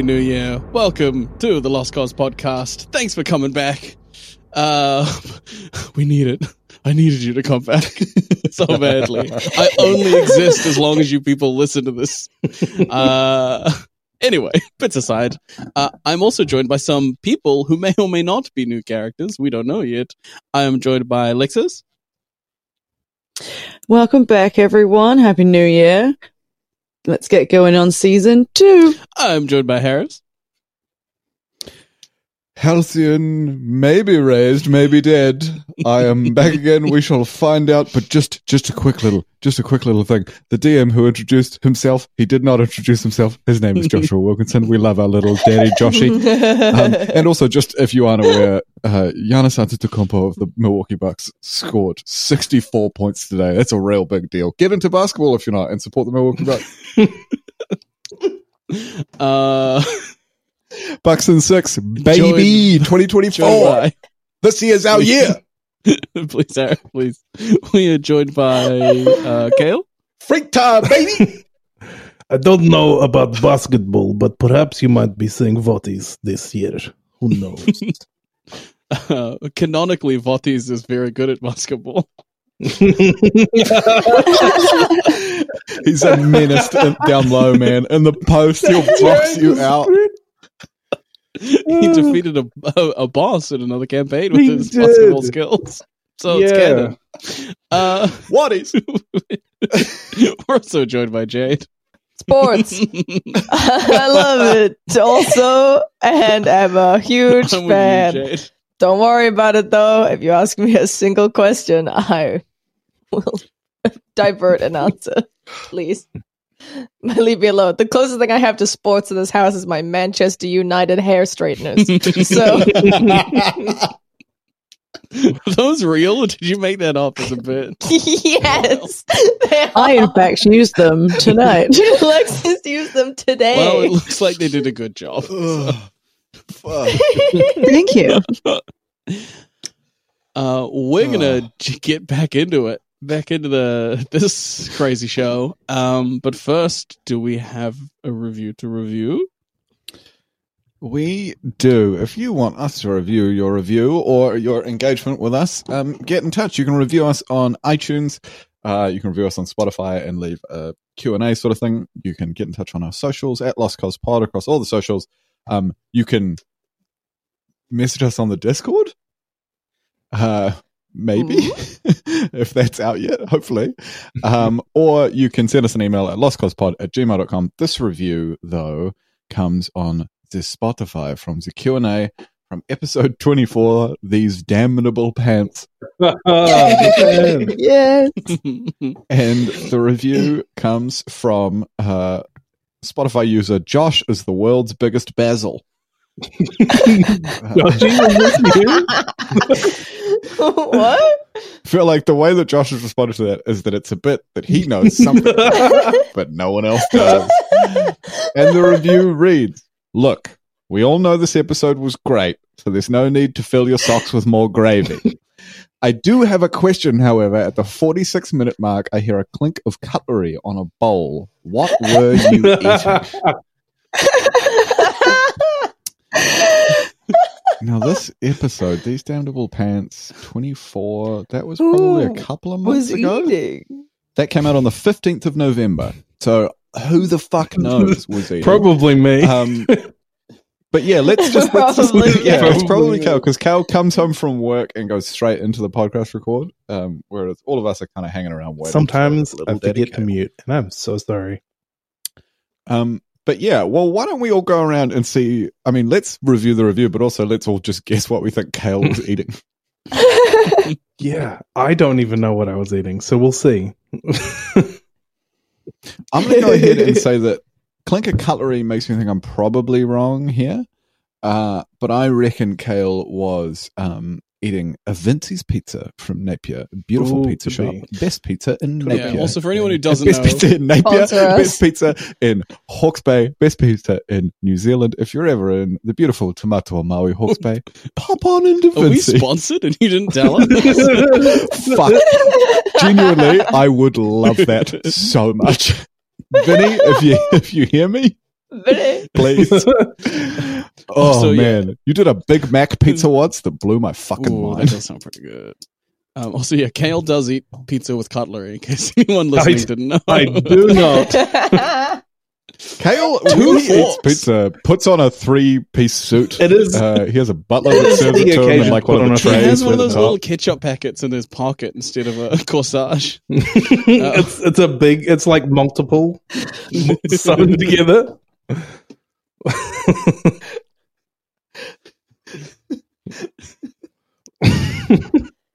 Happy New Year. Welcome to the Lost Koz podcast. Thanks for coming back. Uh, we need it. I needed you to come back so badly. I only exist as long as you people listen to this. Uh, anyway, bits aside, uh, I'm also joined by some people who may or may not be new characters. We don't know yet. I am joined by Lexis. Welcome back, everyone. Happy New Year. Let's get going on season two. I'm joined by Harris. Halcyon may be raised, may be dead. I am back again. We shall find out. But just, just a quick little, just a quick little thing. The DM who introduced himself, he did not introduce himself. His name is Joshua Wilkinson. We love our little daddy Joshy. Um, and also, just if you aren't aware, uh, Giannis Antetokounmpo of the Milwaukee Bucks scored 64 points today. That's a real big deal. Get into basketball if you're not, and support the Milwaukee Bucks. Uh, Bucks and six, baby, 2024. This year's our year. please, Harris, please. We are joined by uh, Kael. Freak time, baby. I don't know about basketball, but perhaps you might be seeing Votis this year. Who knows? Uh, canonically, Votis is very good at basketball. He's a menace down low, man. In the post, he'll box you out. he defeated a, a a boss in another campaign with He his did. basketball skills. So it's Yeah. canon. Uh, What is? we're also joined by Jade. Sports. I love it also, and I'm a huge I'm with you, fan. Don't worry about it though. If you ask me a single question, I will divert an answer. Please. Leave me alone. The closest thing I have to sports in this house is my Manchester United hair straighteners. so Are those real or did you make that up as a bit? yes, they I, in fact, used them tonight. Alexis used them today. Well, it looks like they did a good job. Ugh. Fuck. Thank you. Uh, we're gonna Oh. get back into it, back into the this crazy show. Um, but first, do we have a review to review? We do. If you want us to review your review or your engagement with us, um, get in touch. You can review us on iTunes. Uh, you can review us on Spotify and leave a Q&A sort of thing. You can get in touch on our socials at Lost Koz Pod across all the socials. Um, you can message us on the Discord. Uh, maybe if that's out yet, hopefully. Um, or you can send us an email at lostkozpod at gmail.com. This review, though, comes on the Spotify from the Q&A from episode 24, These Damnable Pants. yes. And the review comes from uh, Spotify user Josh is the world's biggest basil. Joshie, was this you? what? I feel like the way that Josh has responded to that is that it's a bit that he knows something, but no one else does. And the review reads Look, we all know this episode was great, so there's no need to fill your socks with more gravy. I do have a question, however. At the 46 minute mark, I hear a clink of cutlery on a bowl. What were you eating? Now, this episode, These Damnable Pants 24, that was probably Who a couple of months was ago. eating? That came out on the 15th of November. So who the fuck knows was eating? Probably me. Um, but yeah, let's just, let's just Probably, yeah, yeah. it's probably Probably. Cal because Cal comes home from work and goes straight into the podcast record. Um, whereas all of us are kind of hanging around waiting. Sometimes for I little daddy forget to mute, and I'm so sorry. Um, but yeah, well, why don't we all go around and see? I mean, let's review the review, but also let's all just guess what we think Kael was eating. Yeah, I don't even know what I was eating, so we'll see. I'm going to go ahead and say that Clinker Cutlery makes me think I'm probably wrong here. Uh, but I reckon Kael was um, eating a Vinci's pizza from Napier. Beautiful Ooh, picture could shop. be. Best pizza in Could. Napier. Yeah. Also, for anyone who doesn't best know, pizza in Napier, best pizza in Hawke's Bay, best pizza in New Zealand. If you're ever in the beautiful Te Matau-a-Māui Hawke's Bay, pop on into are we sponsored and you didn't tell us? Fuck. Genuinely, I would love that so much. Vinny, if you if you hear me, Really? Please. oh Also, yeah. man, you did a Big Mac pizza once that blew my fucking Ooh, that mind. does sound pretty good. Um, also, yeah, Kael does eat pizza with cutlery. In case anyone listening I- didn't know, I do not. Kael, Two when he eats pizza, puts on a three-piece suit. It is. Uh, he has a butler It that is serves the it to him in occasion like one put of on the a he has one of those the little ketchup packets in his pocket instead of a corsage. it's it's a big. It's like multiple sewn together.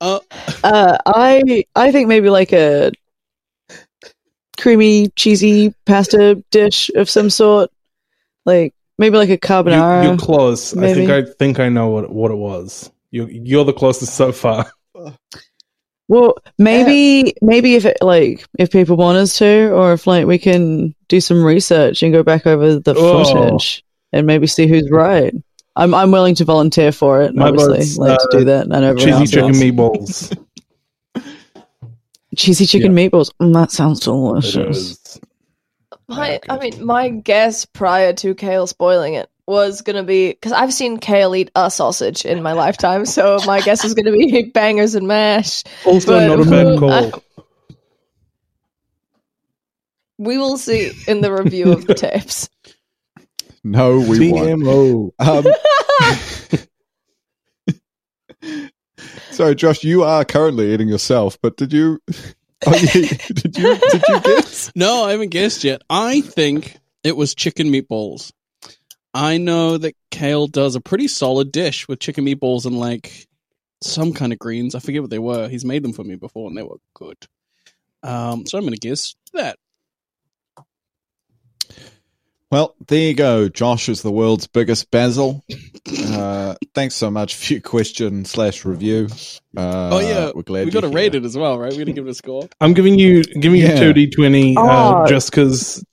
Uh, Uh, I I think maybe like a creamy, cheesy pasta dish of some sort, like maybe like a You, carbonara. you're close. I think. I think I know what what it was. You you're the closest so far. Well, maybe maybe if it like if people want us to, or if like we can do some research and go back over the Oh. footage and maybe see who's right. I'm I'm willing to volunteer for it. My Obviously, vote's, like to uh, do that. I know Cheesy chicken does. meatballs. cheesy chicken meatballs. Mm, that sounds delicious. My, I mean, my guess prior to Kael spoiling it was gonna be because I've seen Kael eat a sausage in my lifetime, so my guess is gonna be bangers and mash. Also, But- not a bad I- We will see in the review of the tapes. No, we won't. TMO. Um, so, Josh, you are currently eating yourself, but did you? Oh, did you? Did you guess? no, I haven't guessed yet. I think it was chicken meatballs. I know that Kael does a pretty solid dish with chicken meatballs and like some kind of greens. I forget what they were. He's made them for me before and they were good. Um, so I'm going to guess that. Well, there you go. Josh is the world's biggest basil. Uh, thanks so much for your question slash review. Uh, oh yeah, we're glad we got to rate here. it as well, right? We're going to give it a score. I'm giving you giving Yeah. you two d twenty uh, Oh. just because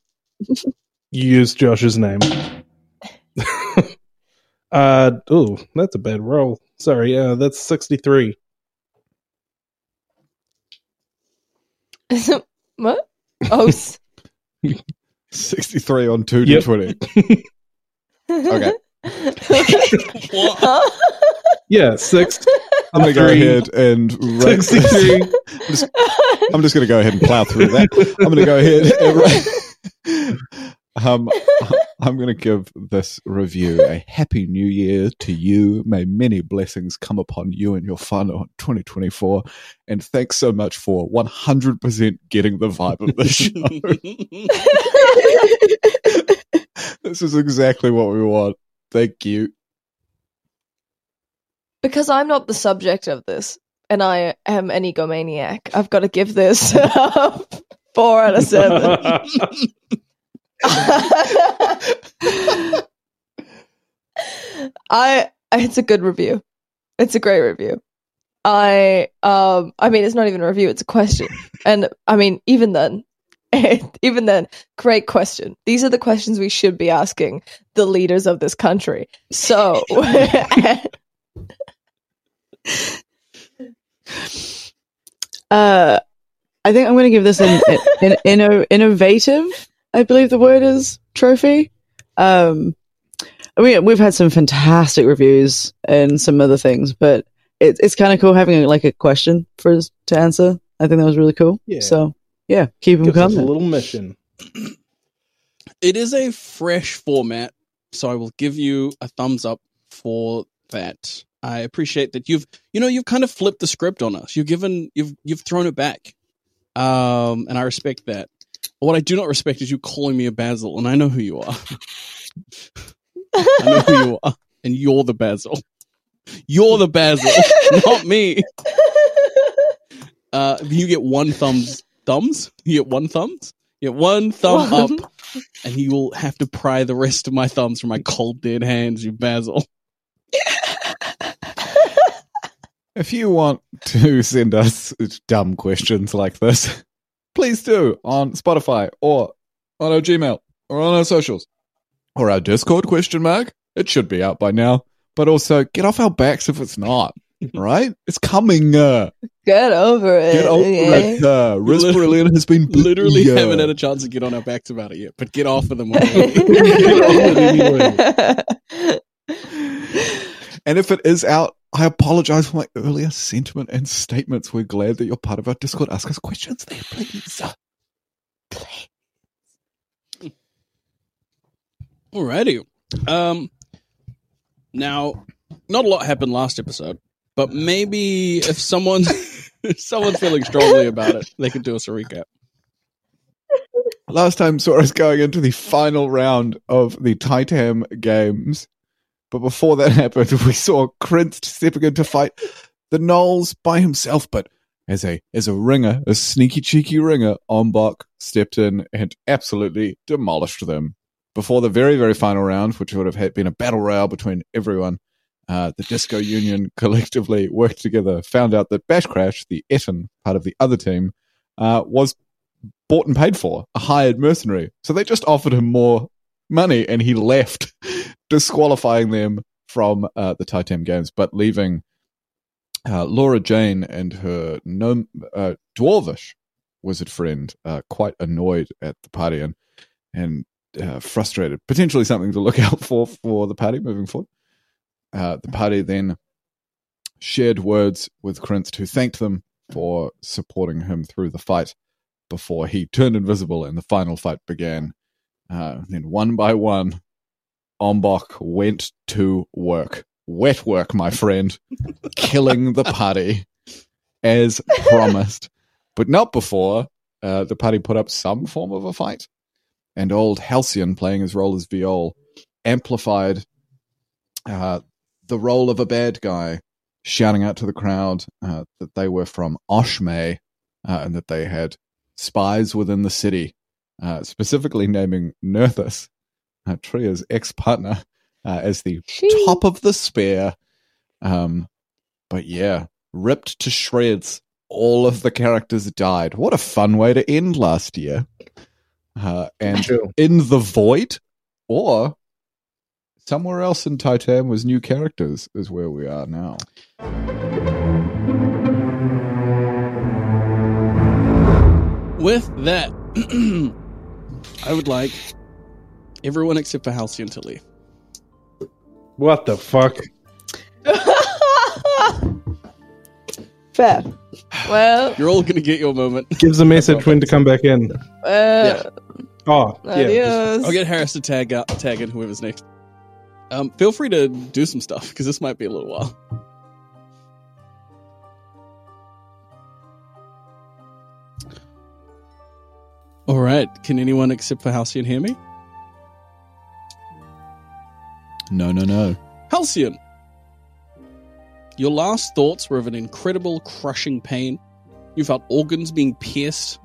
you used Josh's name. Uh oh, that's a bad roll. Sorry, uh, that's sixty three. what? Oh, s- Sixty-three on two d Yep. twenty. Okay. Huh? Yeah, six. I'm gonna go Three. ahead and rate Sixty this. three. I'm just going to go ahead and plow through that. I'm going to go ahead and rate. Um, I'm going to give this review a happy new year to you. May many blessings come upon you and your fun on 2024. And thanks so much for 100% getting the vibe of the show. this is exactly what we want. Thank you. because I'm not the subject of this, and I am an egomaniac. I've got to give this four out of seven. I it's a good review. It's a great review. I um I mean it's not even a review, it's a question. And I mean even then even then great question. These are the questions we should be asking the leaders of this country. So Uh, I think I'm going to give this an, an, an inno- innovative, I believe the word is, trophy. Um, we, we've had some fantastic reviews and some other things, but it, it's kind of cool having like a question for us to answer. I think that was really cool. Yeah. So, yeah, keep them Gives us a little mission. It is a fresh format, so I will give you a thumbs up for that. I appreciate that you've you know you've kind of flipped the script on us. You've given you've you've thrown it back, um, and I respect that. But what I do not respect is you calling me a Basil, and I know who you are. I know who you are, and you're the Basil. You're the Basil, not me. Uh, you get one thumbs. Thumbs? You get one thumbs. You get one thumb One. up, and you will have to pry the rest of my thumbs from my cold dead hands. You Basil. If you want to send us dumb questions like this, please do on Spotify or on our Gmail or on our socials or our Discord question mark. It should be out by now. But also get off our backs if it's not. right? It's coming. Uh, Get over it. get over okay? it. Uh, Riz Literally- has been Literally yeah. haven't had a chance to get on our backs about it yet, but get off of them. And if it is out, I apologize for my earlier sentiment and statements. We're glad that you're part of our Discord. Ask us questions there, please. Alrighty. Um, now, not a lot happened last episode, but maybe if someone if someone's feeling strongly about it, they can do us a recap. Last time saw us going into the final round of the Titan games. But before that happened, we saw Krintz stepping in to fight the Gnolls by himself. But as a as a ringer, a sneaky cheeky ringer, Ombok stepped in and absolutely demolished them. Before the very, very final round, which would have been a battle royale between everyone, uh, the Disco Union collectively worked together, found out that Bash Crash, the Ettin part of the other team, uh, was bought and paid for, a hired mercenary. So they just offered him more money and he left, disqualifying them from uh, the Titan games, but leaving uh, Laura Jane and her gnome, uh, dwarvish wizard friend uh, quite annoyed at the party and, and uh, frustrated. Potentially something to look out for for the party moving forward. Uh, the party then shared words with Krintz, who thanked them for supporting him through the fight before he turned invisible and the final fight began. Uh, then one by one, Ombok went to work. Wet work, my friend. killing the party as promised. But not before uh, the party put up some form of a fight. And old Halcyon, playing his role as Viol, amplified uh, the role of a bad guy, shouting out to the crowd uh, that they were from Oshme uh, and that they had spies within the city, uh, specifically naming Nerthus, uh, Tria's ex partner, uh, as the She- top of the spear. Um, but yeah, ripped to shreds. All of the characters died. What a fun way to end last year. Uh, and True. in the void, or somewhere else in Titan was new characters, is where we are now. With that, I would like everyone except for Halcyon to leave. What the fuck? Fair. Well, You're all going to get your moment. Gives a message when to come back in. uh, Oh, yeah. adios. I'll get Harris to tag out, tag in whoever's next. Um, feel free to do some stuff because this might be a little while. All right. Can anyone except for Halcyon hear me? No, no, no. Halcyon, your last thoughts were of an incredible crushing pain. You felt organs being pierced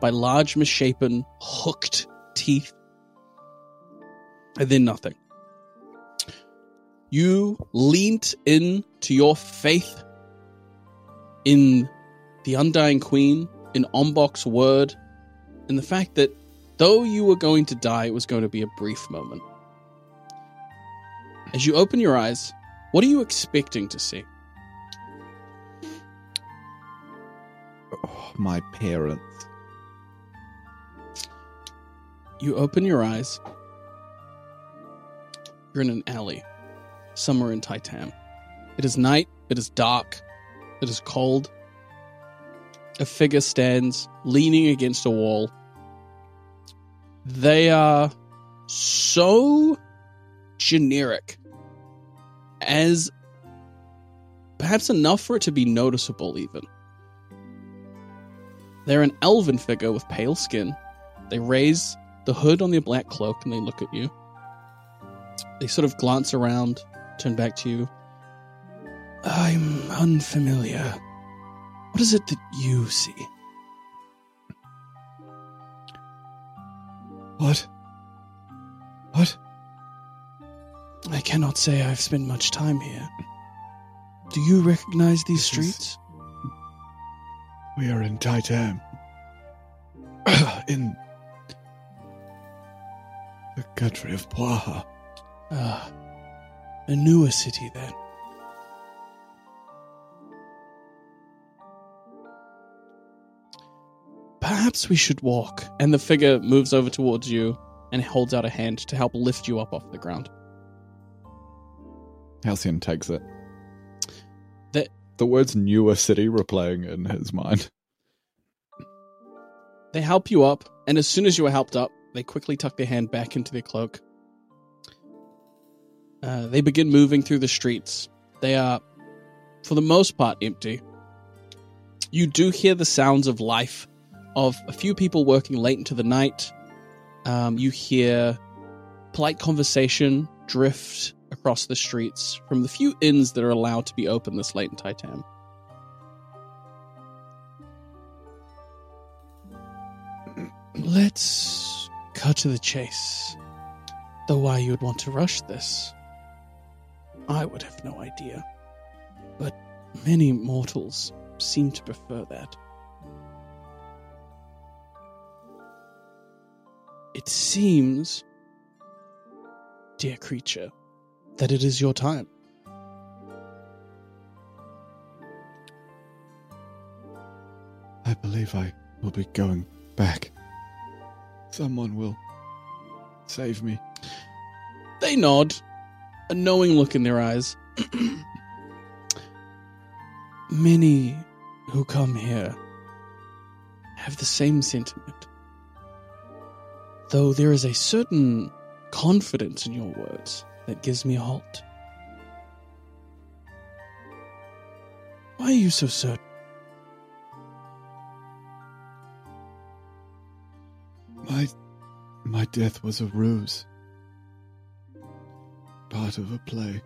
by large, misshapen, hooked teeth. And then nothing. You leant in to your faith in the Undying Queen, in Ombok's word, and the fact that though you were going to die, it was going to be a brief moment. As you open your eyes, what are you expecting to see? Oh, my parents. You open your eyes. You're in an alley, somewhere in Titan. It is night, it is dark, it is cold. A figure stands leaning against a wall. They are so generic as perhaps enough for it to be noticeable, even. They're an elven figure with pale skin. They raise the hood on their black cloak and they look at you. They sort of glance around, turn back to you. I'm unfamiliar. What is it that you see? What? What? I cannot say I've spent much time here. Do you recognize these this streets? Is... We are in Titan. in the country of Poaha. A newer city then. Perhaps we should walk. And the figure moves over towards you and holds out a hand to help lift you up off the ground. Halcyon takes it. The- the words newer city were playing in his mind. They help you up, and as soon as you are helped up, they quickly tuck their hand back into their cloak. Uh, they begin moving through the streets. They are, for the most part, empty. You do hear the sounds of life of a few people working late into the night. Um, you hear polite conversation drift across the streets from the few inns that are allowed to be open this late in Titan. Let's cut to the chase. Though why you would want to rush this, I would have no idea. But many mortals seem to prefer that. It seems, dear creature, that it is your time. I believe I will be going back. Someone will save me. They nod, a knowing look in their eyes. Many who come here have the same sentiment. Though there is a certain confidence in your words that gives me a halt. Why are you so certain? My my death was a ruse. Part of a play.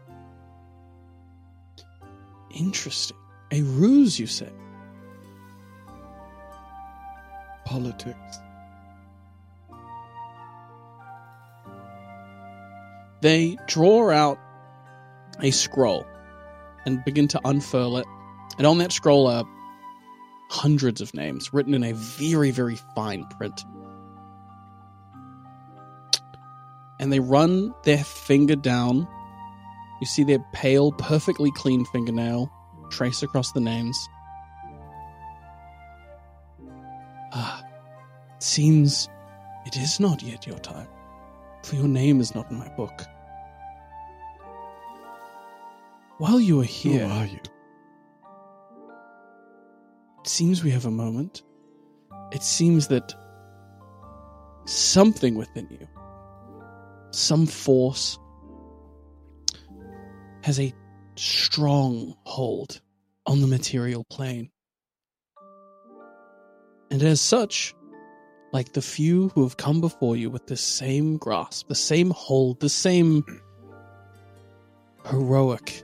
Interesting. A ruse, you say? Politics. They draw out a scroll and begin to unfurl it. And on that scroll are hundreds of names written in a very, very fine print. And they run their finger down. You see their pale, perfectly clean fingernail trace across the names. Ah, it seems it is not yet your time, for your name is not in my book. While you are here, Who are you? it seems we have a moment. It seems that something within you, some force, has a strong hold on the material plane. And as such, like the few who have come before you with the same grasp, the same hold, the same heroic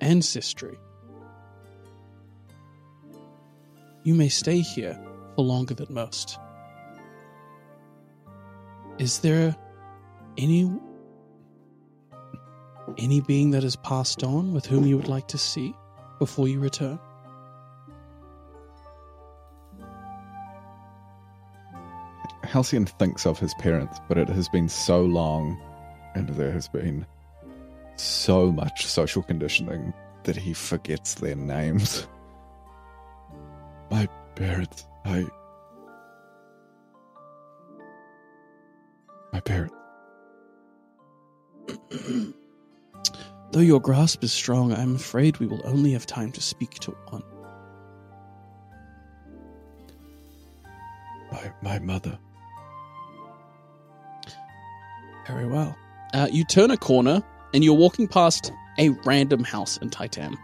ancestry, you may stay here for longer than most. Is there any any being that has passed on with whom you would like to see before you return? Halcyon thinks of his parents, but it has been so long and there has been so much social conditioning that he forgets their names. My parents, I. My parents. Though your grasp is strong, I am afraid we will only have time to speak to one. My, my mother. Very well. Uh, you turn a corner and you're walking past a random house in Titan.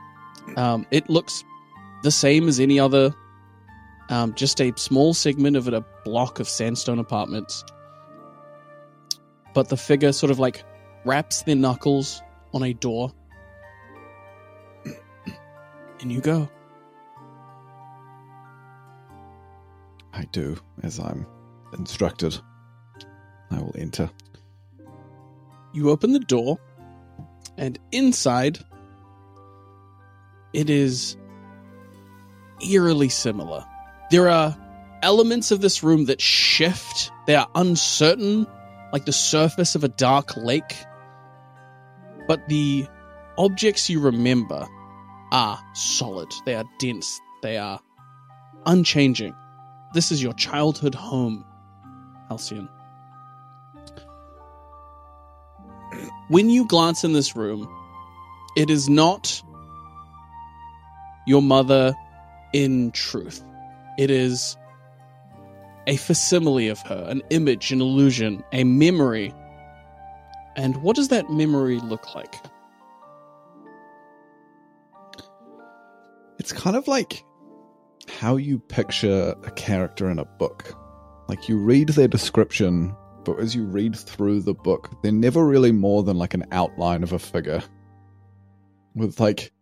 Um, it looks the same as any other, um, just a small segment of it, a block of sandstone apartments. But the figure sort of like wraps their knuckles on a door. and you go. I do, as I'm instructed. I will enter. You open the door, and inside, it is eerily similar. There are elements of this room that shift, they are uncertain, like the surface of a dark lake. But the objects you remember are solid, they are dense, they are unchanging. this is your childhood home, Halcyon. When you glance in this room, it is not your mother in truth. It is a facsimile of her, an image, an illusion, a memory. And what does that memory look like? It's kind of like how you picture a character in a book. Like you read their description, but as you read through the book, they're never really more than like an outline of a figure. With like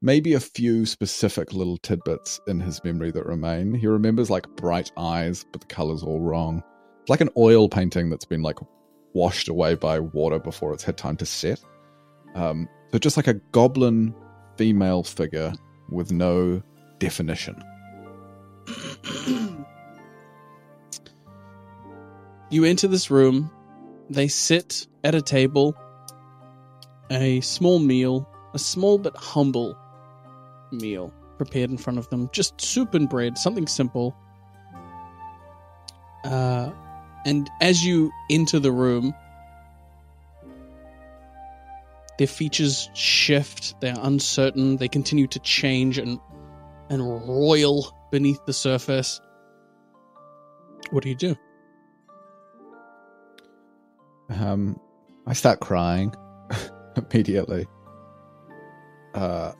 maybe a few specific little tidbits in his memory that remain. He remembers like bright eyes, but the color's all wrong. It's like an oil painting that's been like washed away by water before it's had time to set. Um, so just like a goblin female figure with no definition. you enter this room. They sit at a table, a small meal, a small but humble meal prepared in front of them. Just soup and bread, something simple. Uh, and as you enter the room, their features shift. They're uncertain. They continue to change and and roil beneath the surface. What do you do? Um, I start crying immediately. Uh,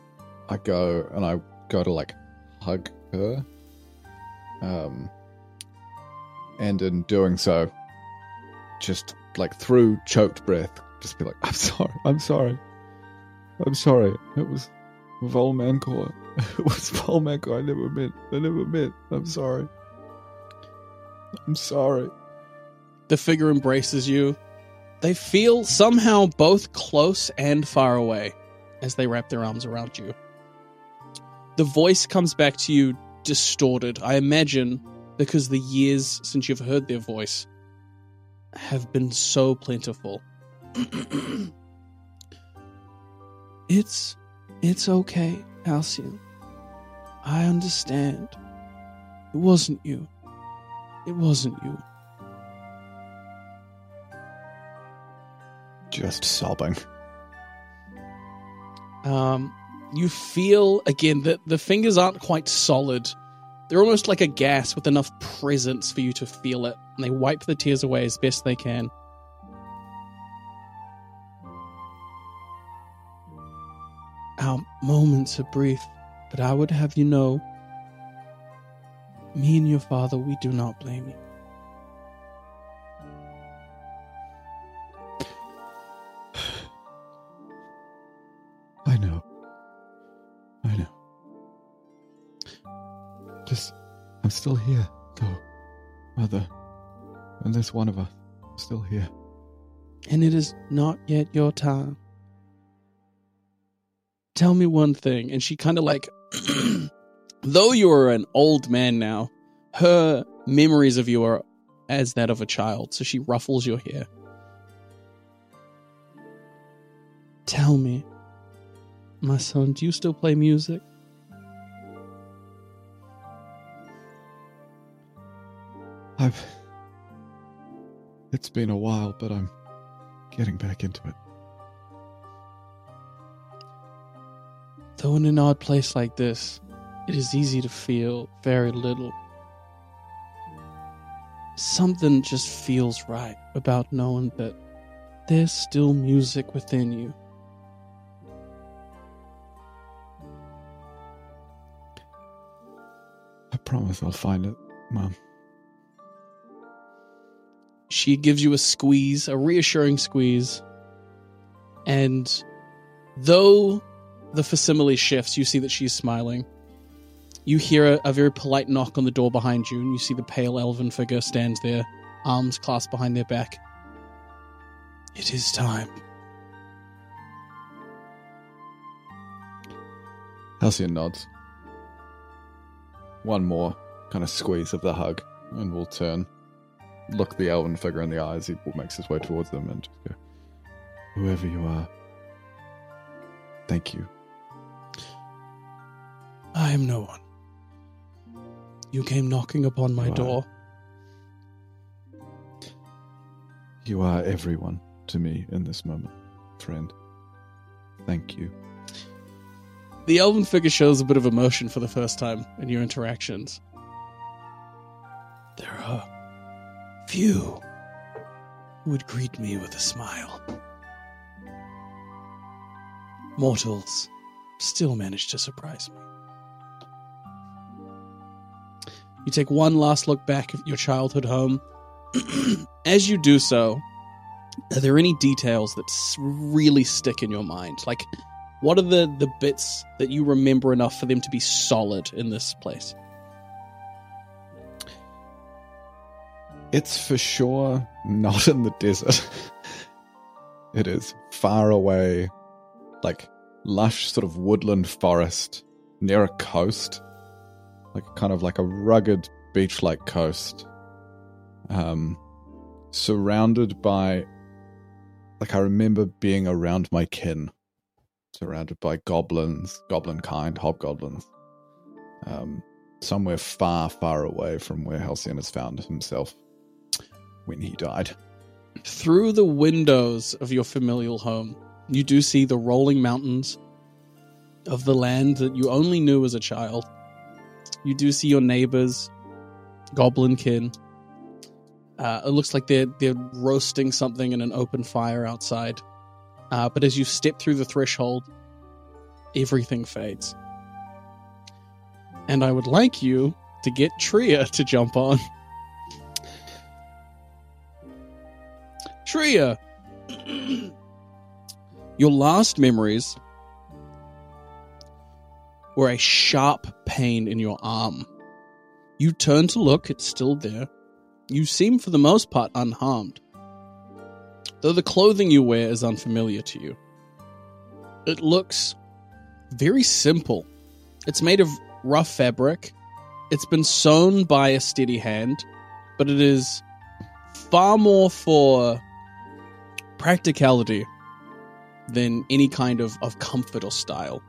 I go and I go to like hug her. Um, and in doing so, just like through choked breath, just be like, "I'm sorry, I'm sorry, I'm sorry. It was Volmancor. It was Volmancor. I never meant. I never meant. I'm sorry. I'm sorry." The figure embraces you. They feel somehow both close and far away as they wrap their arms around you. The voice comes back to you distorted, I imagine, because the years since you've heard their voice have been so plentiful. it's it's okay, Halcyon. I understand. It wasn't you. It wasn't you. Just sobbing. Um, you feel again that the fingers aren't quite solid. They're almost like a gas with enough presence for you to feel it, and they wipe the tears away as best they can. Our moments are brief, but I would have you know me and your father, we do not blame you. Still here, though, Mother. And there's one of us still here. and it is not yet your time. Tell me one thing. And she kind of like, though you're an old man now, her memories of you are as that of a child. So she ruffles your hair. Tell me, my son, do you still play music? I've. It's been a while, but I'm getting back into it. Though in an odd place like this, it is easy to feel very little. Something just feels right about knowing that there's still music within you. I promise I'll find it, Mom. She gives you a squeeze, a reassuring squeeze. And though the facsimile shifts, you see that she's smiling. You hear a, a very polite knock on the door behind you, and you see the pale elven figure stands there, arms clasped behind their back. It is time. Halcyon nods. One more kind of squeeze of the hug, and we'll turn, look the elven figure in the eyes. He makes his way towards them and just go, Whoever you are, thank you. I am no one. You came knocking upon my Wow. door. You are everyone to me in this moment, friend. Thank you. The elven figure shows a bit of emotion for the first time in your interactions. There are few who would greet me with a smile. Mortals still manage to surprise me. You take one last look back at your childhood home. As you do so, are there any details that really stick in your mind? Like, what are the, the bits that you remember enough for them to be solid in this place? It's for sure not in the desert. it is far away, like lush sort of woodland forest near a coast, like kind of like a rugged beach-like coast, um, surrounded by, like I remember being around my kin, surrounded by goblins, goblin kind, hobgoblins. Um, somewhere far, far away from where Halcyon has found himself when he died. Through the windows of your familial home, you do see the rolling mountains of the land that you only knew as a child. You do see your neighbors, goblin kin. Uh, it looks like they're they're roasting something in an open fire outside. Uh, but as you step through the threshold, everything fades. And I would like you to get Tria to jump on. Tria, your last memories were a sharp pain in your arm. You turn to look, it's still there. You seem, for the most part, unharmed. Though the clothing you wear is unfamiliar to you. It looks very simple. It's made of rough fabric. It's been sewn by a steady hand, but it is far more for practicality than any kind of, of comfort or style.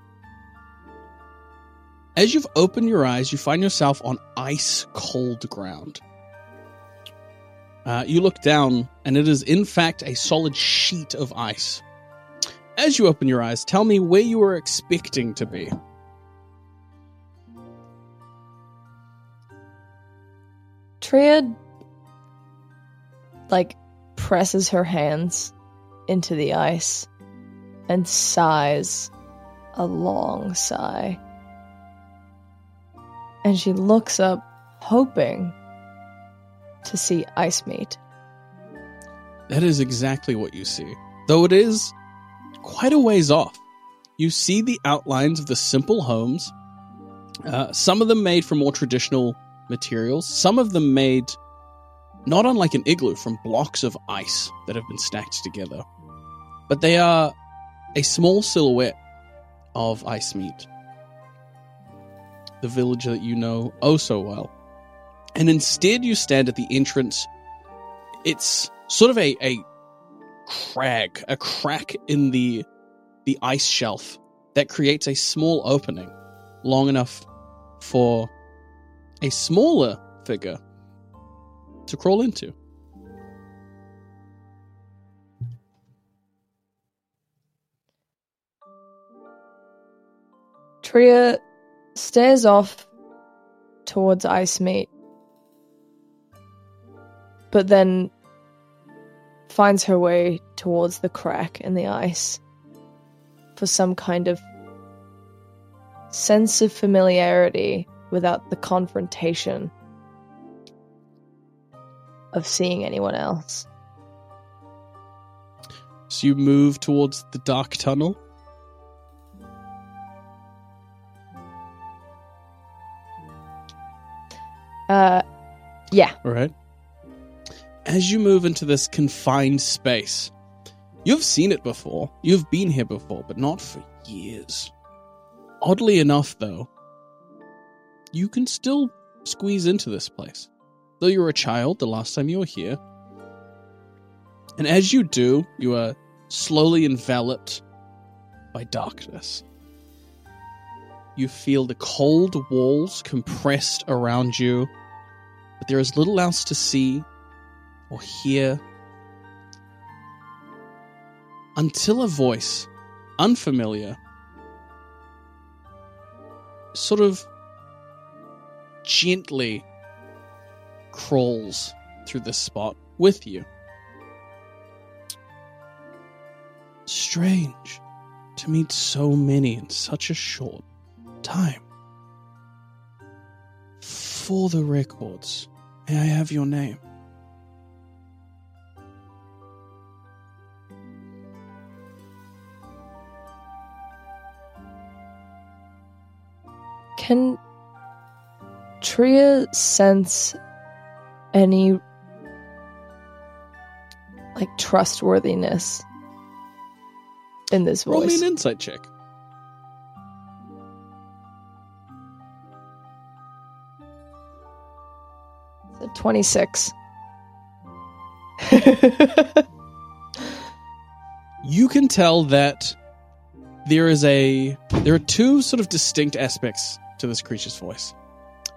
As you've opened your eyes, you find yourself on ice cold ground. Uh, you look down, and it is in fact a solid sheet of ice. As you open your eyes, tell me where you were expecting to be. Triad like presses her hands into the ice and sighs a long sigh. And she looks up, hoping to see ice meat. That is exactly what you see. Though it is quite a ways off. You see the outlines of the simple homes, uh, some of them made from more traditional materials, some of them made not unlike an igloo from blocks of ice that have been stacked together. But they are a small silhouette of ice meat. The village that you know oh so well. And instead, you stand at the entrance. It's sort of a, a crag, a crack in the the ice shelf that creates a small opening long enough for a smaller figure to crawl into. Tria stares off towards ice meat, but then finds her way towards the crack in the ice for some kind of sense of familiarity without the confrontation of seeing anyone else. So you move towards the dark tunnel. Uh, yeah. All right. As you move into this confined space, you've seen it before. You've been here before, but not for years. Oddly enough, though, you can still squeeze into this place. Though you were a child the last time you were here. And as you do, you are slowly enveloped by darkness. You feel the cold walls compressed around you, but there is little else to see or hear until a voice, unfamiliar, sort of gently crawls through this spot with you. Strange to meet so many in such a short time. For the records, may I have your name? Can Tria sense any like trustworthiness in this voice? Roll me an insight check. 26. you can tell that there is a there are two sort of distinct aspects to this creature's voice.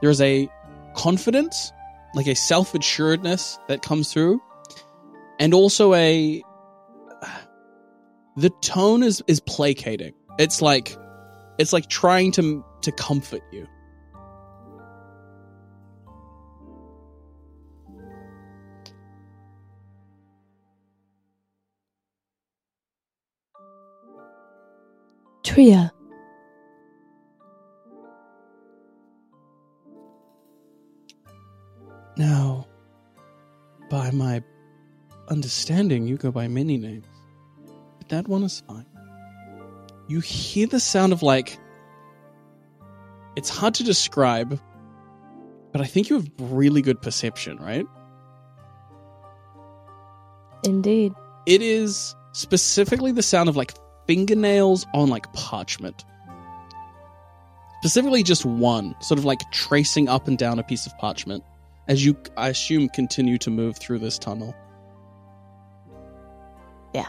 There is a confidence, like a self-assuredness that comes through, and also a the tone is is placating. It's like it's like trying to to comfort you. Tria. Now, by my understanding, you go by many names. But that one is fine. You hear the sound of like. It's hard to describe, but I think you have really good perception, right? Indeed. It is specifically the sound of like fingernails on like parchment. Specifically, just one, sort of like tracing up and down a piece of parchment as you, I assume, continue to move through this tunnel. Yeah.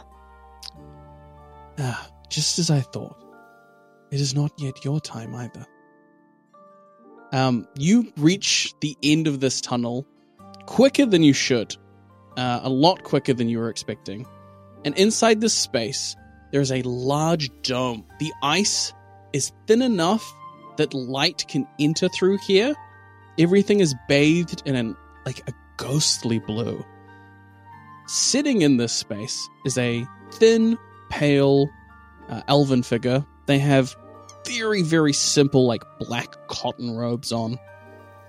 Ah, just as I thought. It is not yet your time either. Um, you reach the end of this tunnel quicker than you should, uh, a lot quicker than you were expecting. And inside this space, there's a large dome. The ice is thin enough that light can enter through here. Everything is bathed in an like a ghostly blue. Sitting in this space is a thin, pale uh, elven figure. They have very, very simple, like black cotton robes on.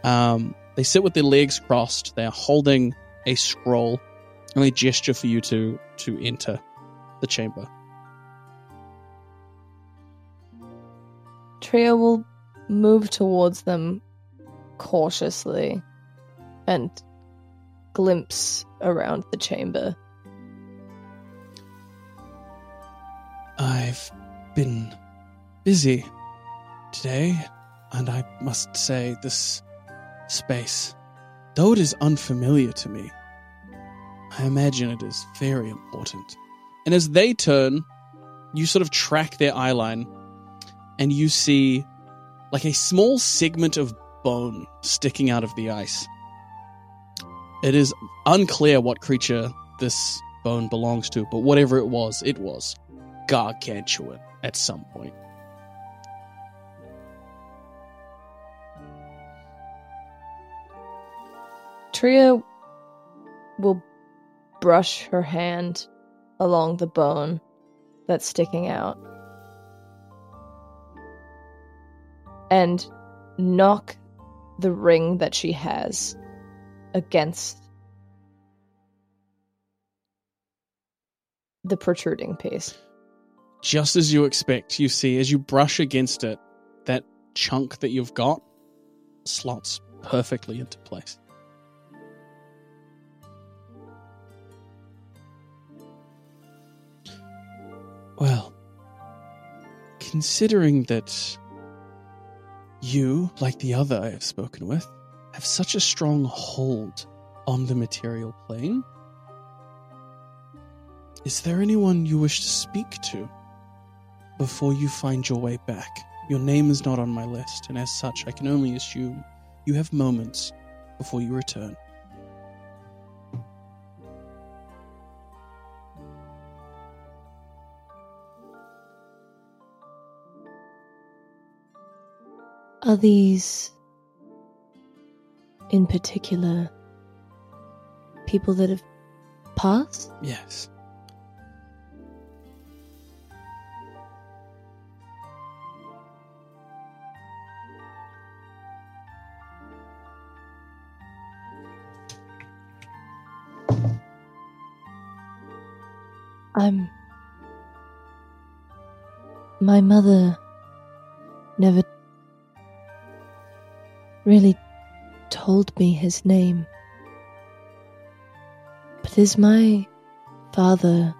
Um, they sit with their legs crossed. They are holding a scroll, and they gesture for you to to enter the chamber. Tria will move towards them cautiously and glimpse around the chamber. I've been busy today, and I must say, this space, though it is unfamiliar to me, I imagine it is very important. And as they turn, you sort of track their eye line, and you see like a small segment of bone sticking out of the ice. It is unclear what creature this bone belongs to, but whatever it was, it was gargantuan at some point. Tria will brush her hand along the bone that's sticking out and knock the ring that she has against the protruding piece. Just as you expect, you see, as you brush against it, that chunk that you've got slots perfectly into place. Well, considering that you, like the other I have spoken with, have such a strong hold on the material plane, is there anyone you wish to speak to before you find your way back Your name is not on my list, and as such, I can only assume you have moments before you return. Are these, in particular, people that have passed? Yes. I'm. My mother never really told me his name. But is my father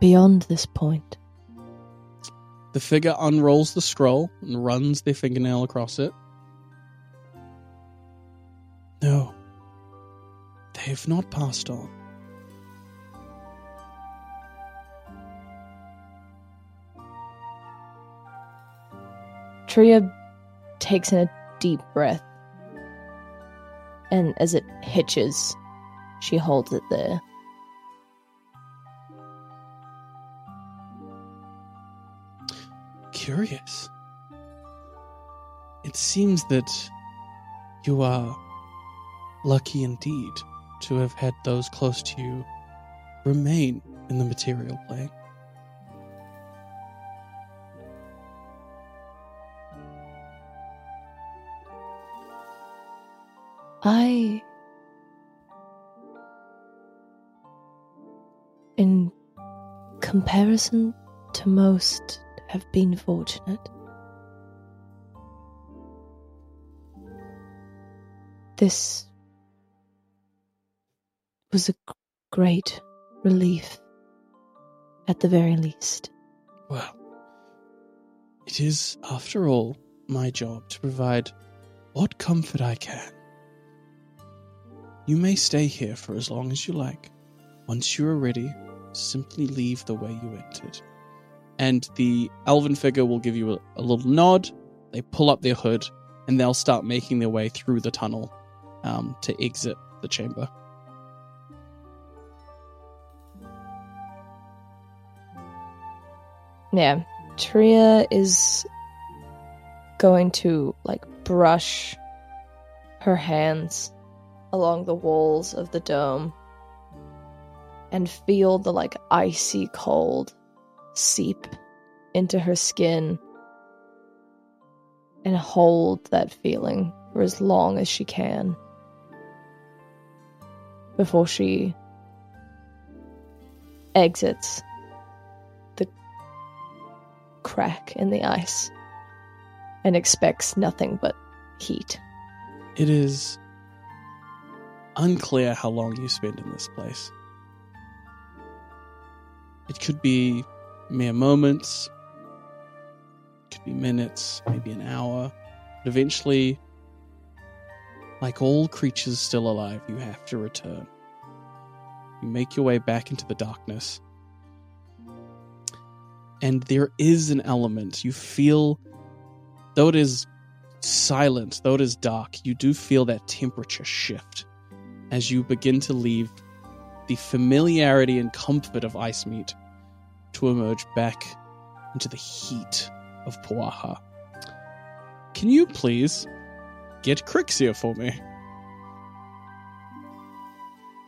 beyond this point? The figure unrolls the scroll and runs their fingernail across it. No. They have not passed on. Tria takes in a deep breath. And as it hitches, she holds it there. Curious. It seems that you are lucky indeed to have had those close to you remain in the material plane. In comparison to most, have been fortunate. This was a great relief, at the very least. Well, it is, after all, my job to provide what comfort I can. You may stay here for as long as you like. Once you are ready, simply leave the way you entered. And the elven figure will give you a, a little nod. They pull up their hood and they'll start making their way through the tunnel um, to exit the chamber. Yeah. Tria is going to like brush her hands along the walls of the dome and feel the like icy cold seep into her skin and hold that feeling for as long as she can before she exits the crack in the ice and expects nothing but heat. It is unclear how long you spend in this place. It could be mere moments, it could be minutes, maybe an hour, but eventually, like all creatures still alive, you have to return. You make your way back into the darkness. And there is an element you feel, though it is silent, though it is dark, you do feel that temperature shift as you begin to leave the familiarity and comfort of ice meat to emerge back into the heat of Puaha. Can you please get Crixia for me?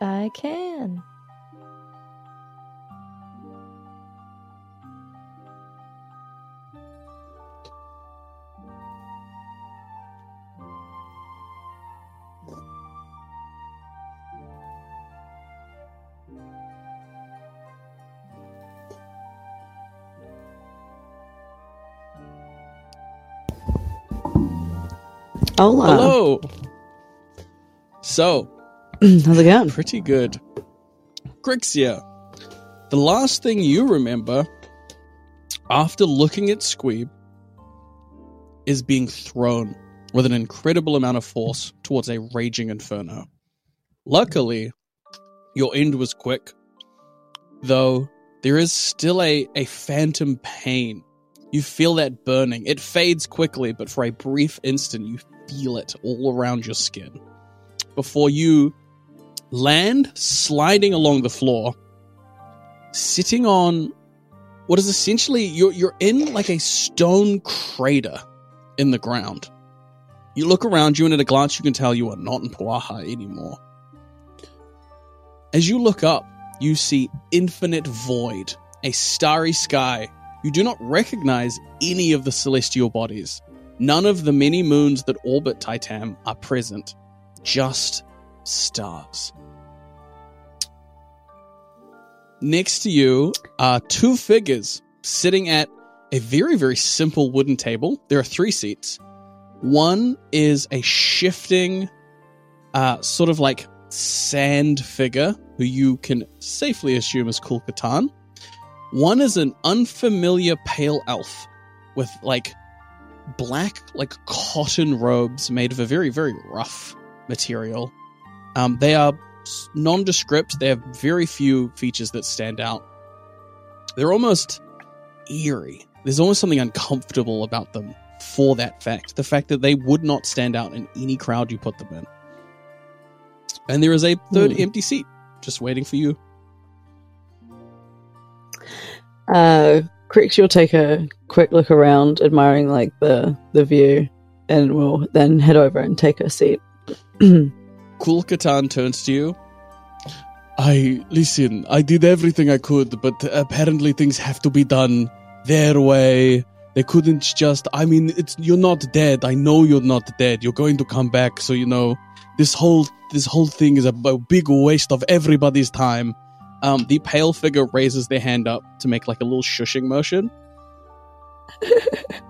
I can. Hola. Hello! So, How's it going? pretty good. Crixia, the last thing you remember after looking at Squeeb is being thrown with an incredible amount of force towards a raging inferno. Luckily, your end was quick, though there is still a, a phantom pain You feel that burning. It fades quickly, but for a brief instant, you feel it all around your skin. Before you land, sliding along the floor, sitting on what is essentially you're you're in like a stone crater in the ground. You look around you, and at a glance, you can tell you are not in Puaha anymore. As you look up, you see infinite void, a starry sky. You do not recognize any of the celestial bodies. None of the many moons that orbit Titan are present, just stars. Next to you are two figures sitting at a very, very simple wooden table. There are three seats. One is a shifting, uh, sort of like sand figure who you can safely assume is Kul Katan. One is an unfamiliar pale elf with like black, like cotton robes made of a very, very rough material. Um, they are nondescript. They have very few features that stand out. They're almost eerie. There's almost something uncomfortable about them for that fact. The fact that they would not stand out in any crowd you put them in. And there is a third Hmm. empty seat just waiting for you. Uh, Crix, you'll take a quick look around, admiring like the the view, and we'll then head over and take a seat. Kul Katan turns to you. I listen. I did everything I could, but apparently things have to be done their way. They couldn't just. I mean, it's you're not dead. I know you're not dead. You're going to come back. So you know, this whole this whole thing is a, a big waste of everybody's time. Um, the pale figure raises their hand up to make like a little shushing motion. if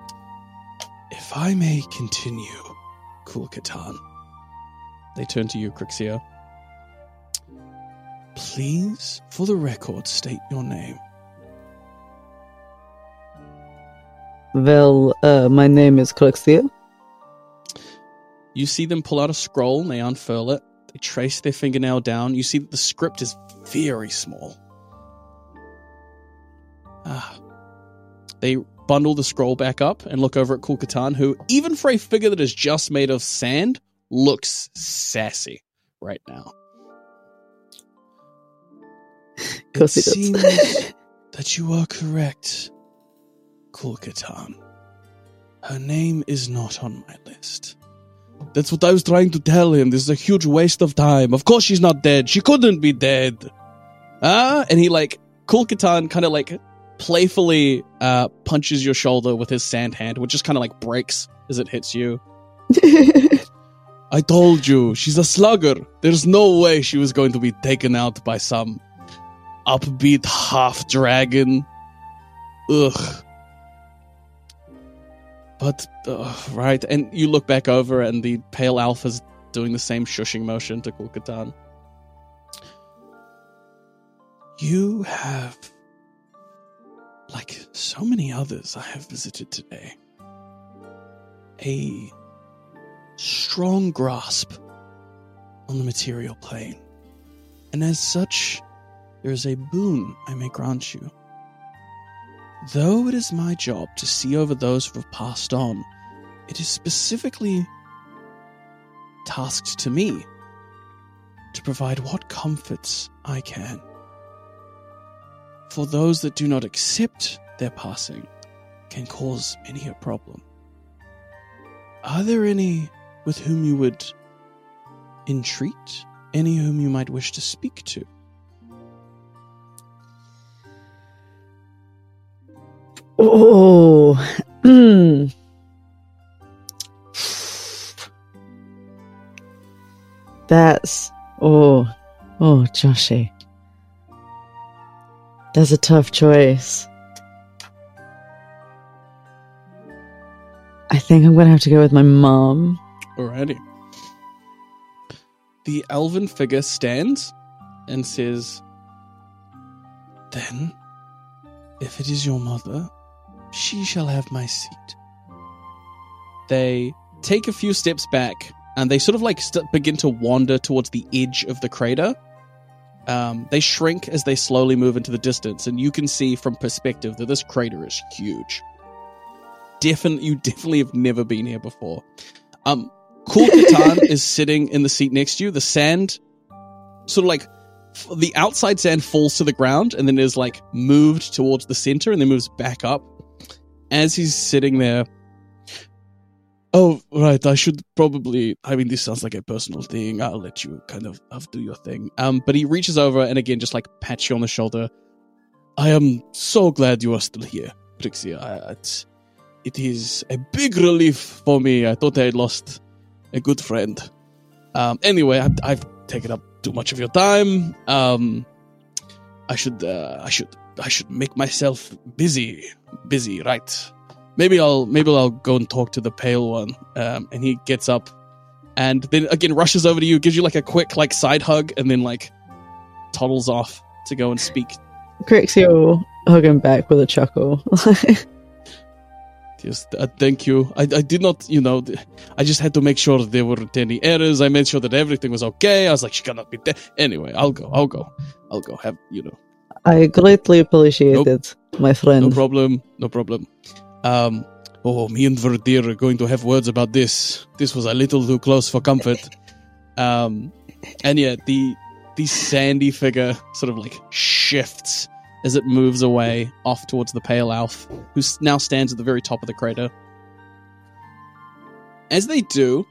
I may continue, Kul Katan. They turn to you, Crixia. Please, for the record, state your name. well, uh, my name is Crixia. You see them pull out a scroll and they unfurl it. They trace their fingernail down. You see that the script is very small. Ah. They bundle the scroll back up and look over at Kulkatan, who, even for a figure that is just made of sand, looks sassy right now. It seems that you are correct, Kulkatan. Her name is not on my list. That's what I was trying to tell him. This is a huge waste of time. Of course she's not dead. She couldn't be dead. Ah, and he like Kulkatan kind of like playfully uh punches your shoulder with his sand hand, which just kind of like breaks as it hits you. I told you, she's a slugger. There's no way she was going to be taken out by some upbeat half dragon. Ugh. But, uh, right, and you look back over, and the pale alpha's doing the same shushing motion to Kulkatan. You have, like so many others I have visited today, a strong grasp on the material plane. And as such, there is a boon I may grant you. Though it is my job to see over those who have passed on, it is specifically tasked to me to provide what comforts I can. For those that do not accept their passing can cause many a problem. Are there any with whom you would entreat? Any whom you might wish to speak to? Oh, hmm. That's oh, oh, Joshy. That's a tough choice. I think I'm gonna have to go with my mom. Alrighty. The elven figure stands and says, Then, if it is your mother, she shall have my seat. They take a few steps back and they sort of like st- begin to wander towards the edge of the crater. Um, they shrink as they slowly move into the distance, and you can see from perspective that this crater is huge. definitely you definitely have never been here before. Um, Kul Katan is sitting in the seat next to you. The sand, sort of like f- the outside sand falls to the ground and then is like moved towards the center and then moves back up. As he's sitting there, oh right, I should probably. I mean, this sounds like a personal thing. I'll let you kind of, of do your thing. Um, but he reaches over and again just like pats you on the shoulder. I am so glad you are still here, Crixie. I, it's, it is a big relief for me. I thought I had lost a good friend. Um, anyway, I've, I've taken up too much of your time. Um, I should, uh, I should, I should make myself busy, busy, right? Maybe I'll, maybe I'll go and talk to the pale one. Um, and he gets up, and then again rushes over to you, gives you like a quick like side hug, and then like toddles off to go and speak Crixie will hug him back with a chuckle. Yes, uh, thank you. I, I did not, you know, I just had to make sure there weren't any errors. I made sure that everything was okay. I was like, she cannot be dead. Anyway, I'll go. I'll go. I'll go. Have you know, I greatly appreciate it, my friend. no problem, no problem. Um, oh, me and Verdir are going to have words about this. This was a little too close for comfort. Um, and yeah, the the sandy figure sort of like shifts as it moves away off towards the pale elf, who now stands at the very top of the crater. As they do,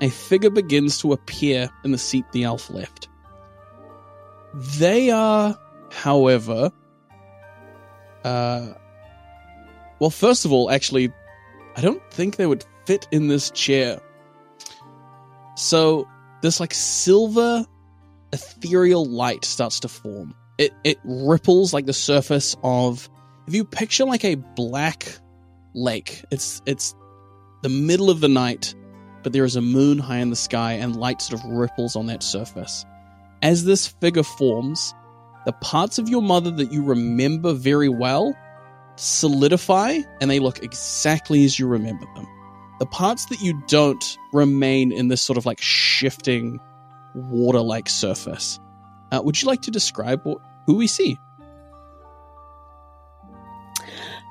a figure begins to appear in the seat the elf left. They are, however, uh, well, first of all, actually, I don't think they would fit in this chair. So, this like silver ethereal light starts to form. It it ripples like the surface of if you picture like a black lake. It's it's the middle of the night, but there is a moon high in the sky and light sort of ripples on that surface. As this figure forms, the parts of your mother that you remember very well solidify and they look exactly as you remember them. The parts that you don't remain in this sort of like shifting water like surface. Uh, would you like to describe what, who we see?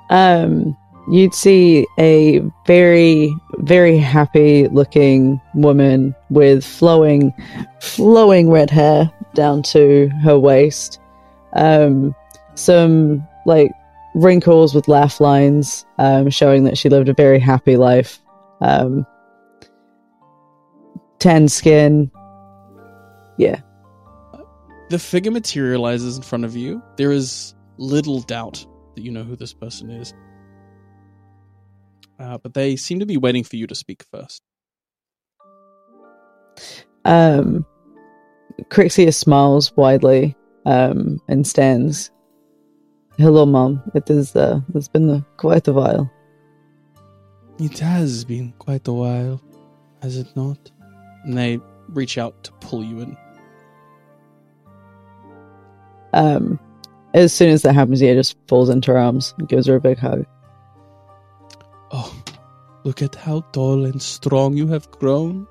um, you'd see a very, very happy looking woman with flowing, flowing red hair down to her waist. Um, some like wrinkles with laugh lines, um, showing that she lived a very happy life. Um, tan skin. Yeah. The figure materializes in front of you. There is little doubt that you know who this person is. Uh, but they seem to be waiting for you to speak first. Um, Crixia smiles widely um, and stands. Hello, Mom. It is. Uh, it's been uh, quite a while. It has been quite a while, has it not? And they reach out to pull you in. Um, as soon as that happens, he just falls into her arms and gives her a big hug. Oh, look at how tall and strong you have grown.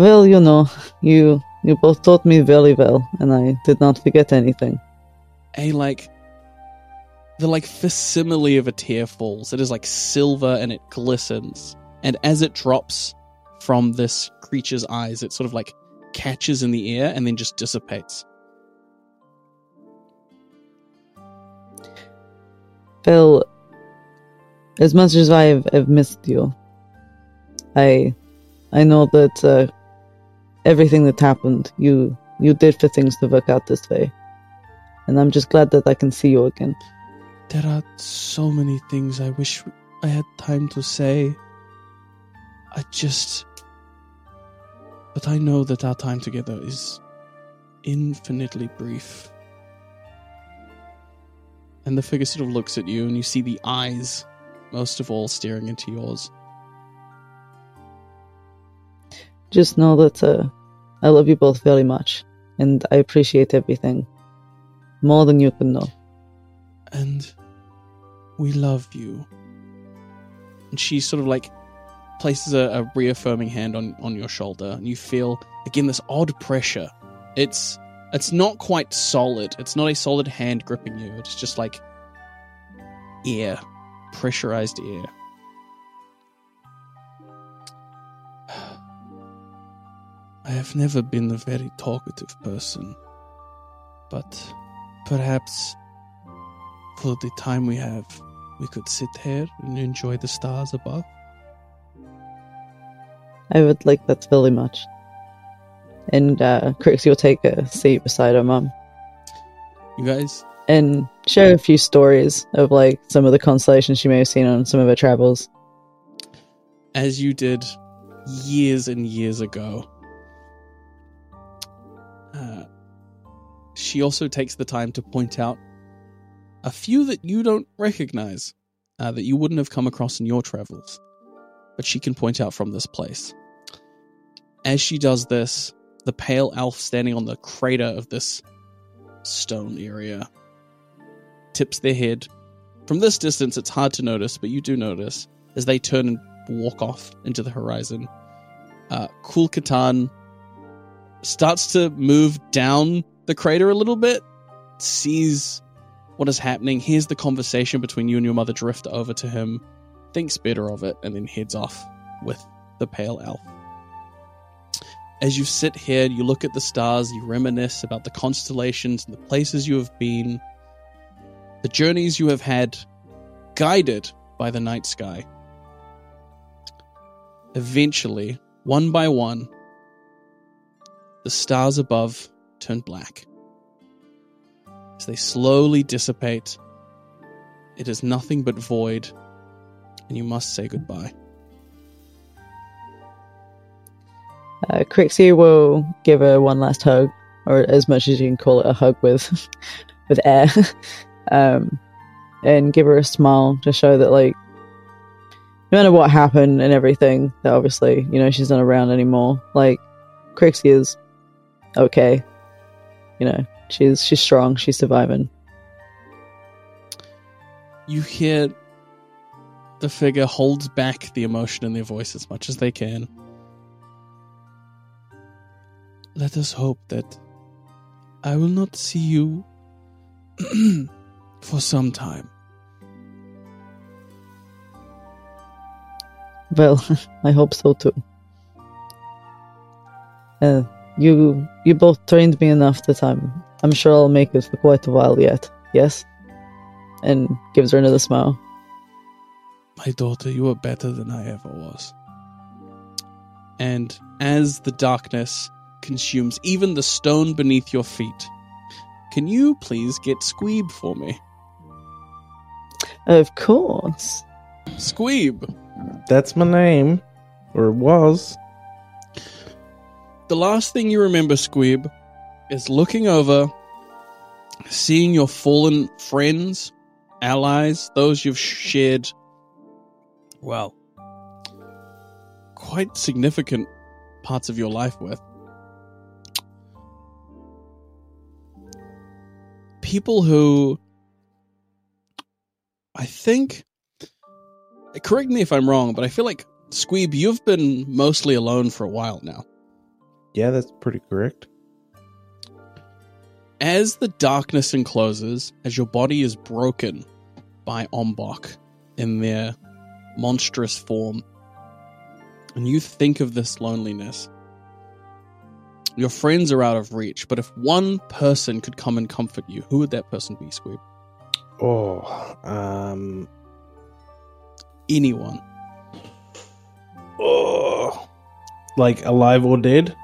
Well, you know, you you both taught me very well, and I did not forget anything. a like the like facsimile of a tear falls. It is like silver and it glistens. And as it drops from this creature's eyes, it sort of like catches in the air and then just dissipates. Phil, as much as I have, have missed you, I I know that uh, everything that happened, you you did for things to work out this way, and I'm just glad that I can see you again. There are so many things I wish I had time to say. I just. But I know that our time together is infinitely brief. And the figure sort of looks at you, and you see the eyes, most of all, staring into yours. Just know that uh, I love you both very much, and I appreciate everything more than you can know. and we love you. And she sort of like places a, a reaffirming hand on, on your shoulder, and you feel again this odd pressure. It's it's not quite solid. It's not a solid hand gripping you. It's just like air, pressurized air. I have never been a very talkative person, but perhaps for the time we have, we could sit here and enjoy the stars above. I would like that very much. And uh, Crixie will take a seat beside her mum You guys, and share a few stories of like some of the constellations she may have seen on some of her travels. as you did years and years ago, uh, she also takes the time to point out a few that you don't recognize, uh, that you wouldn't have come across in your travels, but she can point out from this place. As she does this, the pale elf standing on the crater of this stone area tips their head. From this distance, it's hard to notice, but you do notice as they turn and walk off into the horizon. Uh, Kul Katan starts to move down the crater a little bit, sees what is happening, hears the conversation between you and your mother drift over to him, thinks better of it, and then heads off with the pale elf. As you sit here, you look at the stars, you reminisce about the constellations and the places you have been, the journeys you have had, guided by the night sky. Eventually, one by one, the stars above turn black. As they slowly dissipate, it is nothing but void, and you must say goodbye. Uh, Crixie will give her one last hug, or as much as you can call it a hug with with air, um, and give her a smile to show that like no matter what happened and everything, that obviously you know she's not around anymore. Like Crixie is okay, you know she's she's strong, she's surviving. You hear the figure holds back the emotion in their voice as much as they can. Let us hope that I will not see you for some time. Well, I hope so too. Uh, you you both trained me enough that I'm I'm sure I'll make it for quite a while yet. Yes, and gives her another smile. My daughter, you are better than I ever was. And as the darkness consumes even the stone beneath your feet, can you please get Squeeb for me? Of course. Squeeb! That's my name, or was. The last thing you remember, Squeeb, is looking over, seeing your fallen friends, allies, those you've shared, well, quite significant parts of your life with. People who I think correct me if I'm wrong, but I feel like Squeeb, you've been mostly alone for a while now. Yeah, that's pretty correct. As the darkness encloses, as your body is broken by Ombok in their monstrous form, and you think of this loneliness, your friends are out of reach, but if one person could come and comfort you, who would that person be, Squeeb? Oh, um, Anyone. oh, like alive or dead?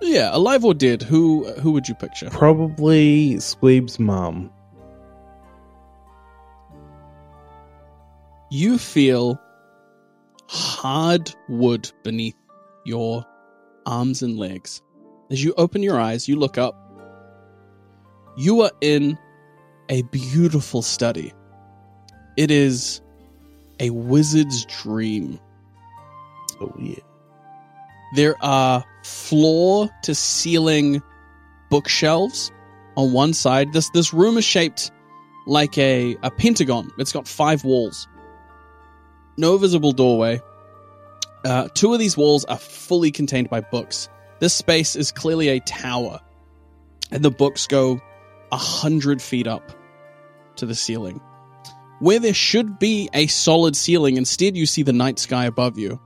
Yeah, alive or dead, who who would you picture? Probably Squeeb's mom. you feel hard wood beneath your arms and legs. As you open your eyes, you look up. You are in a beautiful study. It is a wizard's dream. Oh yeah. There are floor to ceiling bookshelves on one side. This this room is shaped like a, a pentagon. It's got five walls. No visible doorway. Uh, two of these walls are fully contained by books. This space is clearly a tower, and the books go a hundred feet up to the ceiling. Where there should be a solid ceiling, instead you see the night sky above you.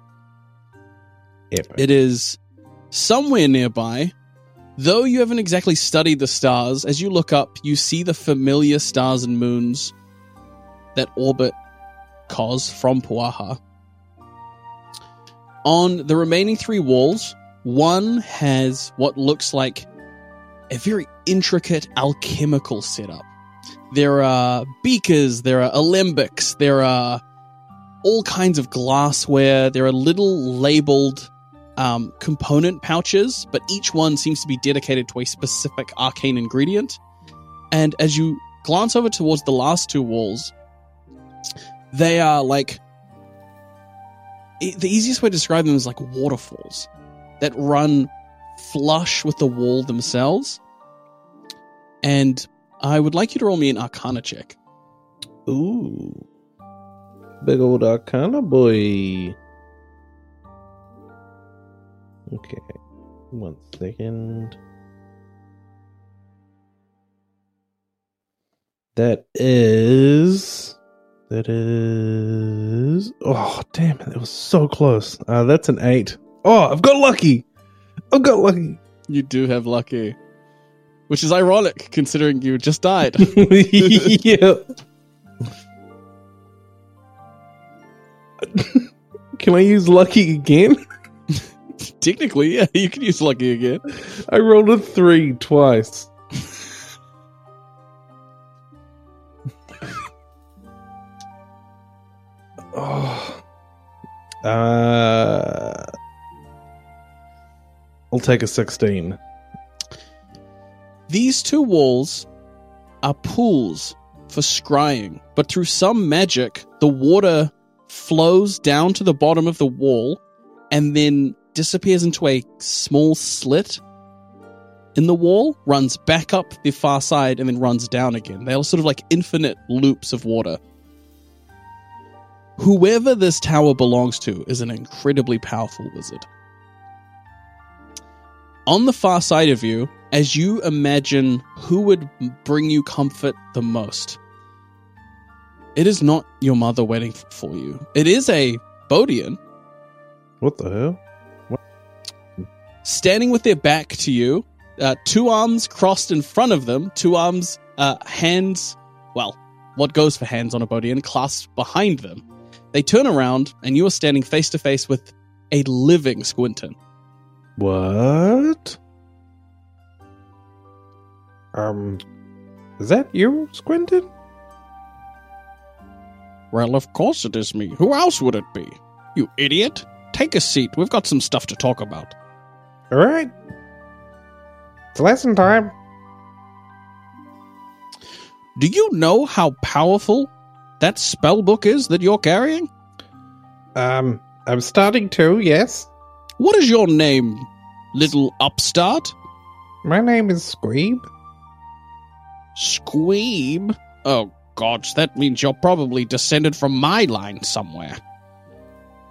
Epic. It is somewhere nearby. Though you haven't exactly studied the stars, as you look up, you see the familiar stars and moons that orbit Kos from Puaha. On the remaining three walls, one has what looks like a very intricate alchemical setup. There are beakers, there are alembics, there are all kinds of glassware, there are little labeled um, component pouches, but each one seems to be dedicated to a specific arcane ingredient. And as you glance over towards the last two walls, they are like the easiest way to describe them is like waterfalls that run flush with the wall themselves. And I would like you to roll me an Arcana check. Ooh. Big old Arcana boy. Okay. One second. That is. That is. Oh, damn it. That was so close. Uh, that's an eight. Oh, I've got lucky. I've got lucky. You do have lucky, which is ironic considering you just died. yeah. Can I use lucky again? Technically, yeah, you can use lucky again. I rolled a three twice. oh. Uh, I'll take a 16. These two walls are pools for scrying, but through some magic, the water flows down to the bottom of the wall and then disappears into a small slit in the wall, runs back up the far side, and then runs down again. They are all sort of like infinite loops of water. Whoever this tower belongs to is an incredibly powerful wizard. On the far side of you, as you imagine who would bring you comfort the most, it is not your mother waiting for you. It is a Bodian What the hell? Standing with their back to you, uh, two arms crossed in front of them, two arms, uh, hands, well, what goes for hands on a Bodian, clasped behind them. They turn around, and you are standing face to face with a living Squinton. What? Um, is that you, Squinton? Well, of course it is me. Who else would it be? You idiot. Take a seat. We've got some stuff to talk about. All right. It's lesson time. Do you know how powerful that spell book is that you're carrying? Um, I'm starting to, yes. What is your name, little upstart? My name is Squeeb. Squeeb? Oh, gods, that means you're probably descended from my line somewhere.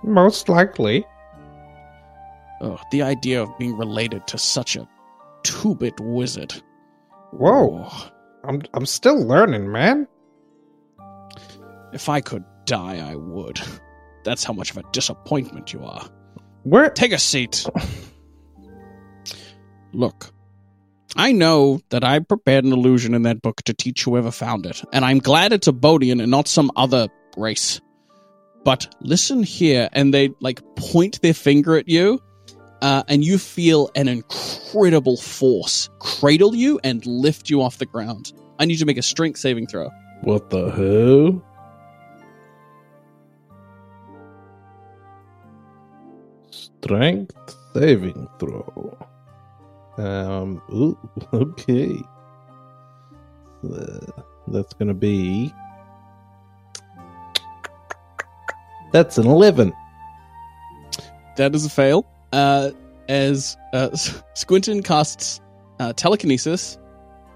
Most likely. Oh, the idea of being related to such a two bit wizard. Whoa. Oh, I'm I'm still learning, man. if I could die, I would. That's how much of a disappointment you are. Where Take a seat. Look, I know that I prepared an illusion in that book to teach whoever found it, and I'm glad it's a Bodian and not some other race. But listen here, and they like point their finger at you, uh, and you feel an incredible force cradle you and lift you off the ground. I need you to make a strength saving throw. What the hell? Strength saving throw. Um. Ooh. Okay. Uh, that's gonna be. That's an eleven. That is a fail. Uh, as uh, Squinton casts uh, telekinesis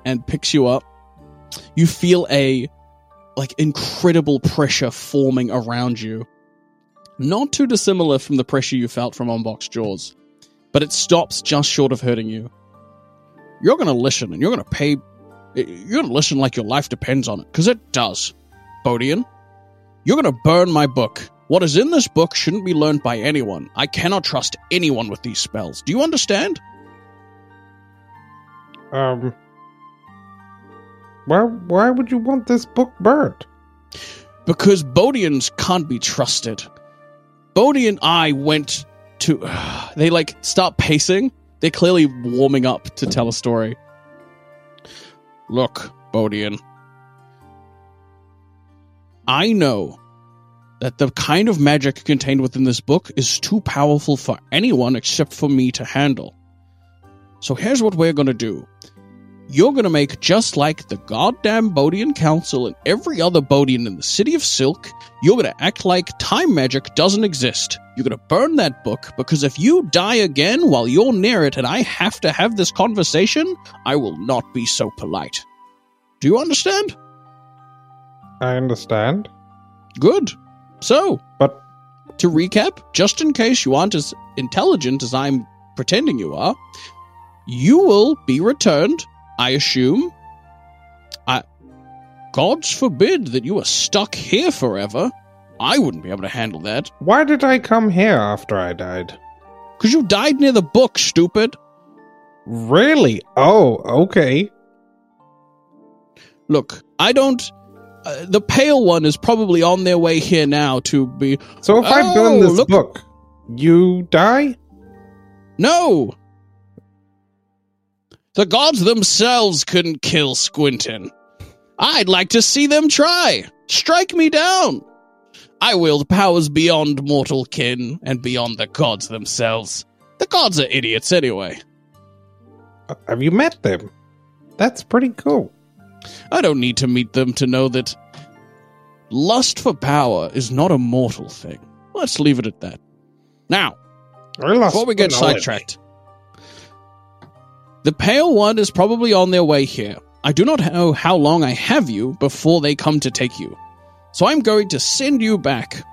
and picks you up, you feel a like incredible pressure forming around you. Not too dissimilar from the pressure you felt from Ombok's Jaws, but it stops just short of hurting you. You're going to listen and you're going to pay You're gonna listen like your life depends on it, because it does. Bodian, you're gonna burn my book. What is in this book shouldn't be learned by anyone. I cannot trust anyone with these spells. Do you understand? Um. Why? Why would you want this book burnt? Because Bodians can't be trusted. Bodhi and I went to. they like start pacing. They're clearly warming up to tell a story. Look, Bodian. I know that the kind of magic contained within this book is too powerful for anyone except for me to handle. So here's what we're gonna do. You're gonna make just like the goddamn Bodian Council and every other Bodian in the City of Silk. You're gonna act like time magic doesn't exist. You're gonna burn that book because if you die again while you're near it and I have to have this conversation, I will not be so polite. Do you understand? I understand. Good. So, But to recap, just in case you aren't as intelligent as I'm pretending you are, you will be returned, I assume. I Gods forbid that you are stuck here forever. I wouldn't be able to handle that. why did I come here after I died? Because you died near the book, stupid. Really? Oh, okay. Look, I don't. Uh, the pale one is probably on their way here now to be. So if I Oh, burn this look- book, you die? No! The gods themselves couldn't kill Squinton. I'd like to see them try. Strike me down. I wield powers beyond mortal kin and beyond the gods themselves. The gods are idiots anyway. Uh, Have you met them? That's pretty cool. I don't need to meet them to know that lust for power is not a mortal thing. Let's leave it at that. Now, Before we get sidetracked, the pale one is probably on their way here. I do not know how long I have you before they come to take you. So I'm going to send you back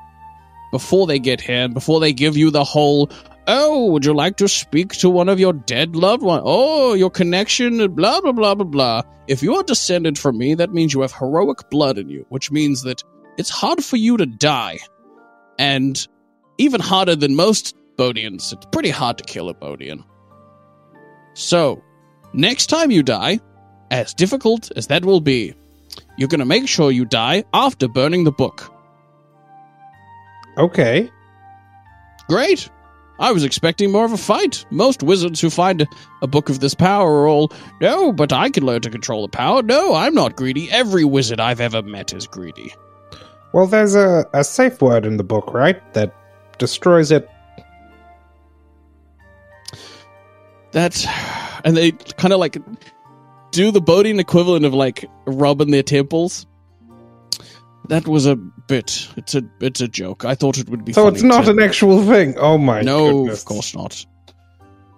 before they get here and before they give you the whole Oh, would you like to speak to one of your dead loved ones? Oh, your connection, blah, blah, blah, blah, blah. If you are descended from me, that means you have heroic blood in you, which means that it's hard for you to die. And even harder than most Bodians, it's pretty hard to kill a Bodian. So, next time you die, as difficult as that will be, you're going to make sure you die after burning the book. Okay. Great! I was expecting more of a fight. Most wizards who find a book of this power are all, no, but I can learn to control the power. No, I'm not greedy. Every wizard I've ever met is greedy. Well, there's a, a safe word in the book, right? That destroys it. That's. And they kind of like do the Bodian equivalent of like rubbing their temples. That was a bit. It's a it's a joke. I thought it would be. So it's not to- an actual thing. Oh my no, goodness. of course not.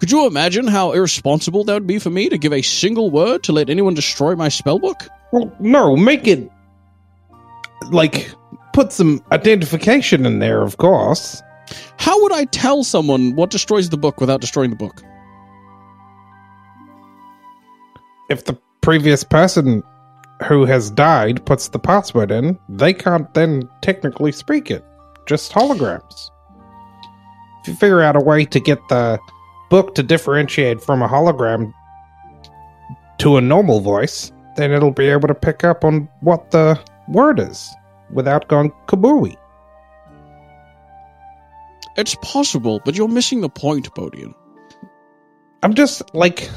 Could you imagine how irresponsible that would be for me to give a single word to let anyone destroy my spellbook? Well, no, make it like put some identification in there, of course. How would I tell someone what destroys the book without destroying the book? If the previous person who has died puts the password in, they can't then technically speak it. Just holograms. If you figure out a way to get the book to differentiate from a hologram to a normal voice, then it'll be able to pick up on what the word is without going kabooey. It's possible, but you're missing the point, Bodian. I'm just like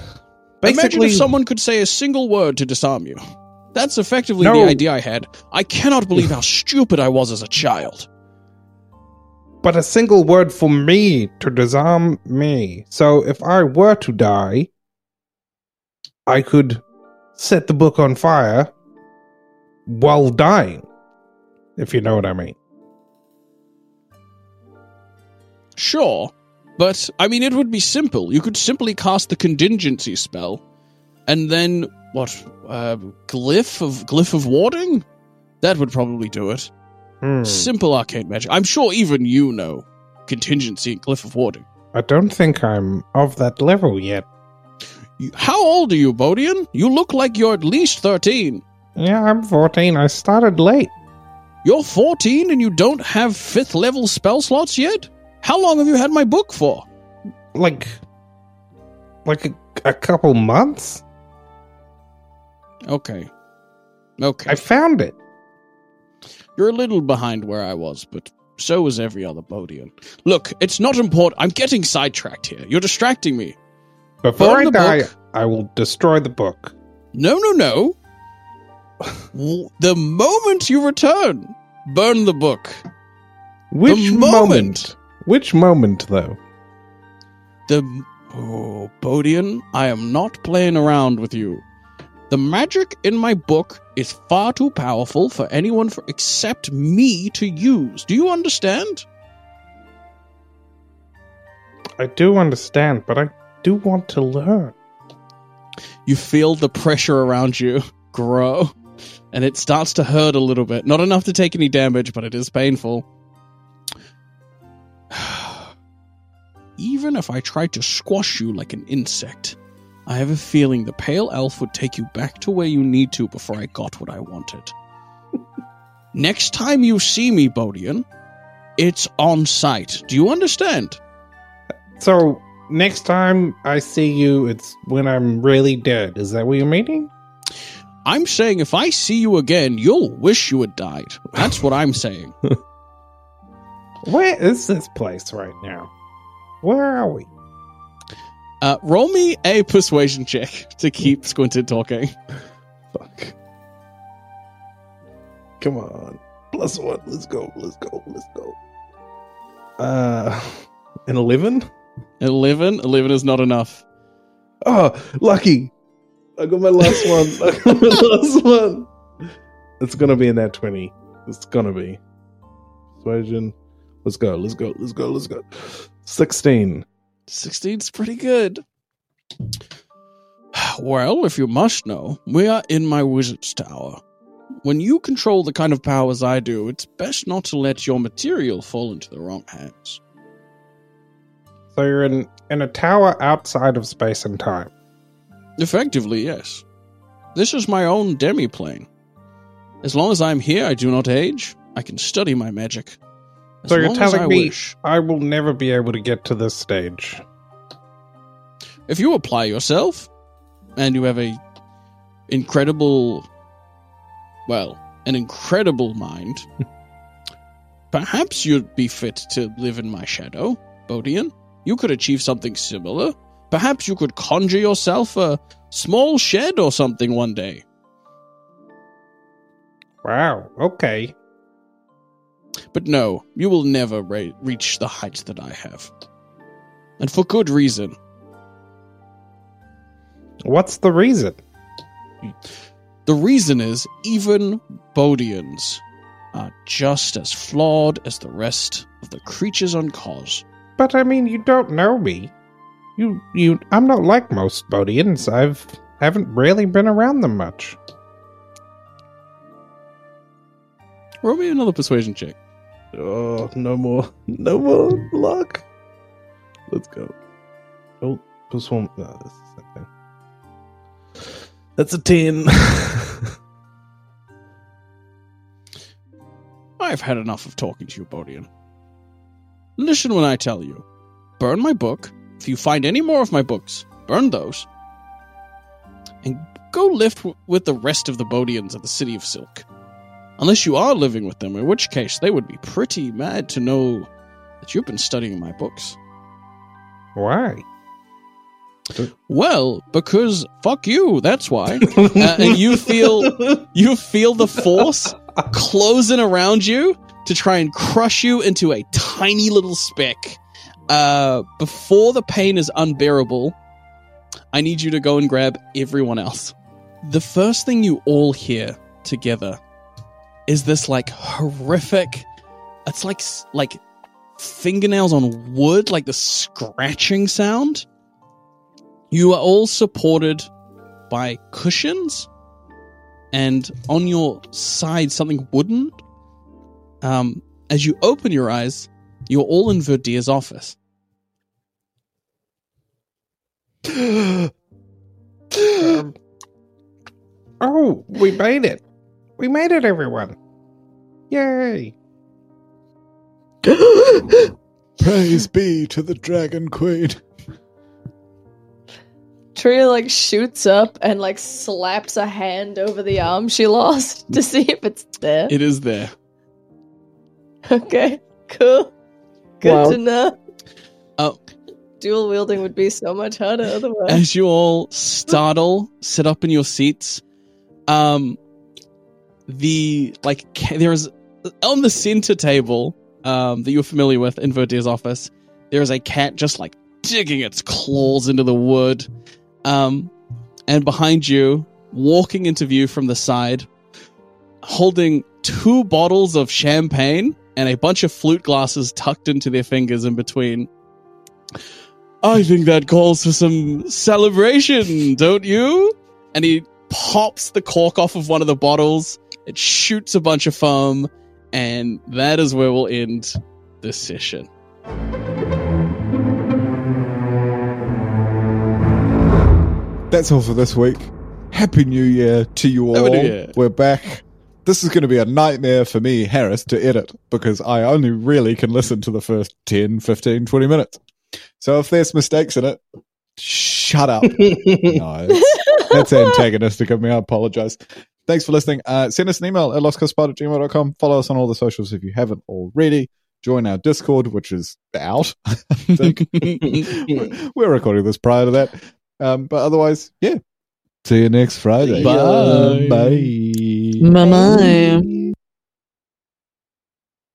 Imagine if someone could say a single word to disarm you. That's effectively No. the idea I had. I cannot believe how stupid I was as a child. but a single word for me to disarm me. So if I were to die, I could set the book on fire while dying. If you know what I mean. Sure, but I mean, it would be simple. You could simply cast the contingency spell, and then what? Uh, glyph of glyph of warding. That would probably do it. Hmm. Simple arcane magic. I'm sure even you know contingency and glyph of warding. I don't think I'm of that level yet. You- How old are you, Bodian? You look like you're at least 13. Yeah, I'm 14. I started late. You're 14 and you don't have fifth level spell slots yet? How long have you had my book for? Like, like a, a couple months. Okay. Okay. I found it. You're a little behind where I was, but so was every other Bodian. Look, it's not important. I'm getting sidetracked here. You're distracting me. Before Burn I die, book. I will destroy the book. No, no, no. The moment you return, burn the book. Which moment. moment? Which moment, though? The oh, Bodian, I am not playing around with you. The magic in my book is far too powerful for anyone for, except me to use. Do you understand? I do understand, but I do want to learn. You feel the pressure around you grow, and it starts to hurt a little bit. Not enough to take any damage, but it is painful. Even if I tried to squash you like an insect, I have a feeling the pale elf would take you back to where you need to before I got what I wanted. Next time you see me, Bodian, it's on sight. Do you understand? So, next time I see you, it's when I'm really dead. Is that what you're meaning? I'm saying if I see you again, you'll wish you had died. That's what I'm saying. Where is this place right now? Where are we? Uh, roll me a persuasion check to keep Squinton talking. Fuck. Come on. Plus one. Let's go. Let's go. Let's go. Uh, an 11? 11? 11 is not enough. Oh, lucky. I got my last one. I got my last one. It's going to be in that 20. It's going to be. Persuasion. Let's go. Let's go. Let's go. Let's go. 16. 16's pretty good. Well, if you must know, we are in my wizard's tower. When you control the kind of powers I do, it's best not to let your material fall into the wrong hands. So you're in in a tower outside of space and time. Effectively, yes. This is my own demi-plane. As long as I'm here, I do not age. I can study my magic. As So you're telling I me wish. I will never be able to get to this stage. if you apply yourself and you have a incredible well an incredible mind perhaps you'd be fit to live in my shadow bodian you could achieve something similar perhaps you could conjure yourself a small shed or something one day Wow. Okay. But no you will never re- reach the height that i have and for good reason What's the reason? The reason is even Bodians are just as flawed as the rest of the creatures on Koz. But I mean, you don't know me. You, you. I'm not like most Bodians. I've haven't really been around them much. Roll me another persuasion check. Oh, no more. No more luck. Let's go. Oh, plus one. No, that's the same thing. That's a 10. I've had enough of talking to you, Bodian. Listen when I tell you. Burn my book. If you find any more of my books, burn those. And go live w- with the rest of the Bodians of the City of Silk. Unless you are living with them, in which case they would be pretty mad to know that you've been studying my books. Why? Well, because fuck you, that's why. Uh, and you feel you feel the force closing around you to try and crush you into a tiny little speck. Uh, before the pain is unbearable, I need you to go and grab everyone else. The first thing you all hear together is this like horrific. It's like like fingernails on wood, like the scratching sound. You are all supported by cushions, and on your side, something wooden. Um, as you open your eyes, you're all in Verdeer's office. Oh, we made it. We made it, everyone. Yay. Praise be to the Dragon Queen. Tria like shoots up and like slaps a hand over the arm she lost to see if it's there. It is there. Okay, cool. Good Wow. to know. Oh. Dual wielding would be so much harder otherwise. As you all startle, sit up in your seats, um, the like ca- there is on the center table um, that you're familiar with in Verdir's office. There is a cat just like digging its claws into the wood, um, and behind you, walking into view from the side, holding two bottles of champagne and a bunch of flute glasses tucked into their fingers in between. I think that calls for some celebration, don't you? And he pops the cork off of one of the bottles. It shoots a bunch of foam, and that is where we'll end this session. That's all for this week. Happy New Year to you all. Happy New Year. We're back. This is going to be a nightmare for me, Harris, to edit because I only really can listen to the first 10, 15, 20 minutes. So if there's mistakes in it, shut up. no, that's antagonistic of me. I apologize. Thanks for listening. Uh, send us an email at lostkozpod at gmail.com. Follow us on all the socials if you haven't already. Join our Discord, which is out. We're, we're recording this prior to that. Um, but otherwise, yeah. See you next Friday. Bye. Bye. Bye bye.